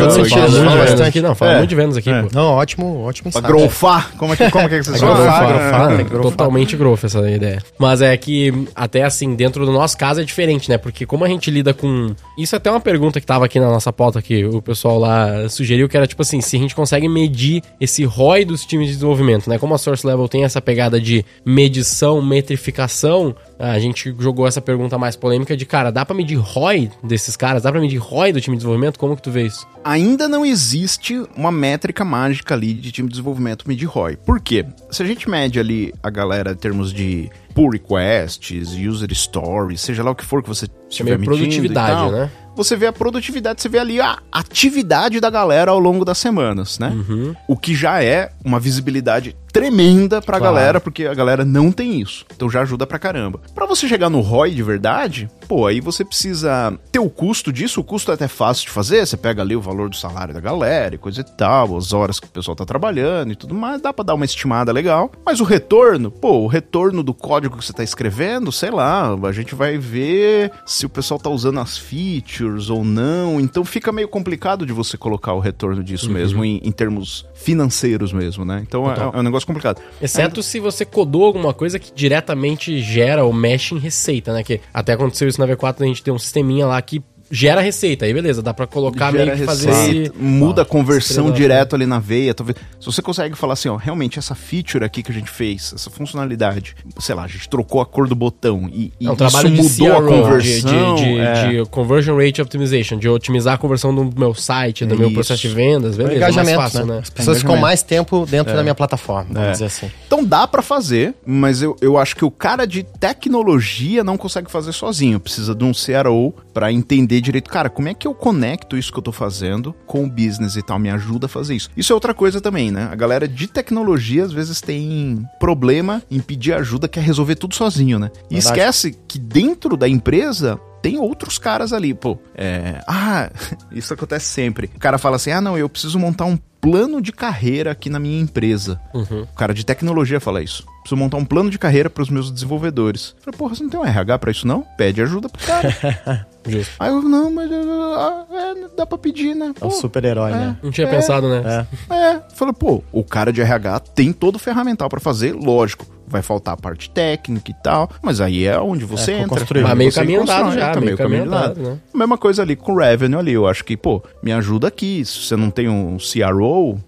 de aqui, não, fala é. muito de vendas aqui, é. pô. Não, ótimo, ótimo insight. Pra grofar? Como é que, como é que vocês falam? Né? Totalmente growth essa ideia. Mas é que, até assim, dentro do nosso caso é diferente, né? Porque como a gente lida com. Isso é até uma pergunta que tava aqui na nossa pauta que o pessoal lá sugeriu, que era tipo assim, se a gente consegue medir esse ROI dos times de desenvolvimento, né? Como a Source Level tem essa pegada de medição, metrificação, a gente jogou essa pergunta mais polêmica de, cara, dá pra medir ROI desses caras? Dá pra medir ROI do time de desenvolvimento? Como que tu vê isso? Ainda não existe uma métrica mágica ali de time de desenvolvimento medir ROI. Por quê? Se a gente mede ali a galera em termos de pull requests, user stories, seja lá o que for que você medindo produtividade, né? Você vê a produtividade, você vê ali a atividade da galera ao longo das semanas, né? Uhum. O que já é uma visibilidade tremenda pra claro. galera, porque a galera não tem isso. Então já ajuda pra caramba. Para você chegar no ROI de verdade, pô, aí você precisa ter o custo disso. O custo é até fácil de fazer. Você pega ali o valor do salário da galera e coisa e tal, as horas que o pessoal tá trabalhando e tudo mais. Dá pra dar uma estimada legal. Mas o retorno, pô, o retorno do código que você tá escrevendo, sei lá, a gente vai ver se o pessoal tá usando as features ou não. Então fica meio complicado de você colocar o retorno disso uhum. mesmo em, em, termos financeiros mesmo, né? Então é, é um negócio complicado. Exceto é. se você codou alguma coisa que diretamente gera ou mexe em receita, né? Que até aconteceu isso na V4, a gente tem um sisteminha lá que gera receita. Aí beleza, dá para colocar gera meio que fazer esse... Muda a conversão direto ali na veia. Talvez. Se você consegue falar assim, ó, realmente essa feature aqui que a gente fez, essa funcionalidade, sei lá, a gente trocou a cor do botão e, e é um trabalho isso mudou CRO, a conversão. De, de, é. de, conversion rate optimization, de otimizar a conversão do meu site, do isso. meu processo de vendas, beleza. É engajamento, mais fácil, né? né? As pessoas ficam mais tempo dentro é. da minha plataforma, vamos é. dizer assim. Então dá para fazer, mas eu, eu acho que o cara de tecnologia não consegue fazer sozinho. Precisa de um CRO para entender direito, cara, como é que eu conecto isso que eu tô fazendo com o business e tal, me ajuda a fazer isso. Isso é outra coisa também, né? A galera de tecnologia às vezes tem problema em pedir ajuda, quer resolver tudo sozinho, né? E Verdade. esquece que dentro da empresa tem outros caras ali, pô. É, ah, isso acontece sempre. O cara fala assim: ah, não, eu preciso montar um plano de carreira aqui na minha empresa. Uhum. O cara de tecnologia fala isso. Preciso montar um plano de carreira para os meus desenvolvedores. Eu falei, porra, você não tem um RH para isso não? Pede ajuda pro cara. Justo. Aí eu, não, mas ah, é, dá pra pedir, né? Pô, é um super-herói, é, né? Não tinha é, pensado, né? É. é. Falei, pô, o cara de RH tem todo o ferramental para fazer, lógico vai faltar a parte técnica e tal, mas aí é onde você é, entra. Mas meio caminho andado já, tá meio caminho andado, né? Mesma coisa ali com o revenue ali, eu acho que, pô, me ajuda aqui, se você não tem um CRO,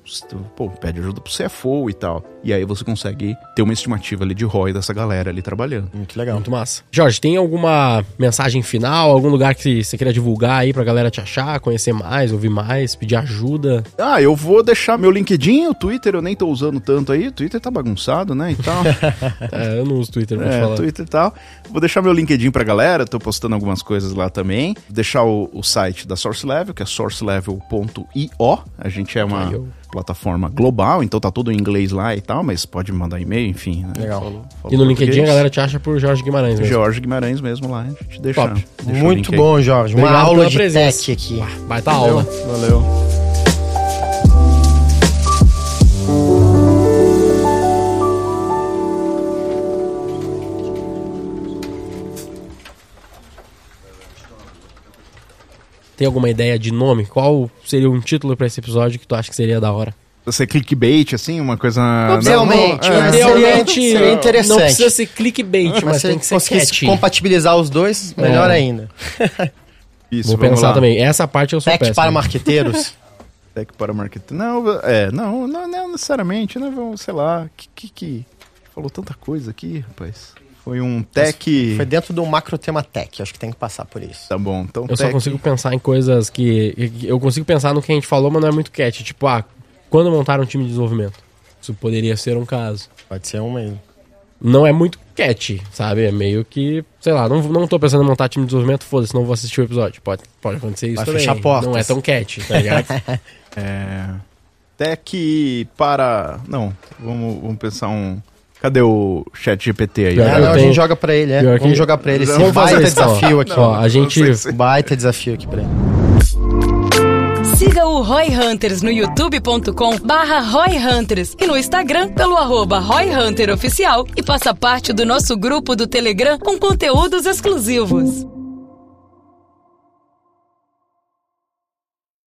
pô, pede ajuda pro CFO e tal. E aí você consegue ter uma estimativa ali de ROI dessa galera ali trabalhando. Muito legal. Muito massa. Jorge, tem alguma mensagem final, algum lugar que você queira divulgar aí pra galera te achar, conhecer mais, ouvir mais, pedir ajuda? Ah, eu vou deixar meu LinkedIn, o Twitter eu nem tô usando tanto aí, o Twitter tá bagunçado, né, e tal. é, eu não uso Twitter, vou é, falar. Twitter e tal. Vou deixar meu LinkedIn pra galera, tô postando algumas coisas lá também. Vou deixar o, o site da Source Level, que é sourcelevel.io. A gente é uma plataforma global, então tá tudo em inglês lá e tal, mas pode mandar e-mail, enfim. Né? Legal. Falou, falou e no LinkedIn a galera te acha por Jorge Guimarães mesmo. Jorge Guimarães mesmo lá, a gente deixa. deixa Muito bom, Jorge. Uma Obrigado aula de presença. tech aqui. Vai tá aula. Valeu. Tem alguma ideia de nome? Qual seria um título pra esse episódio que tu acha que seria da hora? Ser clickbait, assim, uma coisa... Realmente, Não, é, Seria- Idealmente, seria interessante. não precisa ser clickbait, mas se tem que ser conseguisse catchy. compatibilizar os dois, melhor É. ainda. Isso, Vou pensar lá. também. Essa parte eu sou Tech péssimo. para marqueteiros. Tech para marketing. Não, é, não, não, não necessariamente, né? Vamos, sei lá, que, que, que- Falou tanta coisa aqui, rapaz. Foi um tech... Foi dentro do macro tema tech, acho que tem que passar por isso. Tá bom, então Eu só tech... consigo pensar em coisas que. Eu consigo pensar no que a gente falou, mas não é muito catchy. Tipo, ah, quando montar um time de desenvolvimento? Isso poderia ser um caso. Pode ser uma aí. Não é muito catchy, sabe? É meio que. Sei lá, não, não tô pensando em montar time de desenvolvimento, foda-se, não vou assistir o episódio. Pode, pode acontecer isso Vai também. fechar portas. Não é tão catchy, tá ligado? É, tech para... Não, vamos, vamos pensar um... Cadê o chat GPT aí? É, eu não, a gente joga pra ele, é. pior Vamos que- jogar pra ele esse Vamos fazer baita então. desafio aqui. Ó, a gente. não Baita desafio aqui pra ele. Siga o Roy Hunters no youtube.com barra Roy Hunters e no Instagram pelo arroba Roy Hunter Oficial e faça parte do nosso grupo do Telegram com conteúdos exclusivos.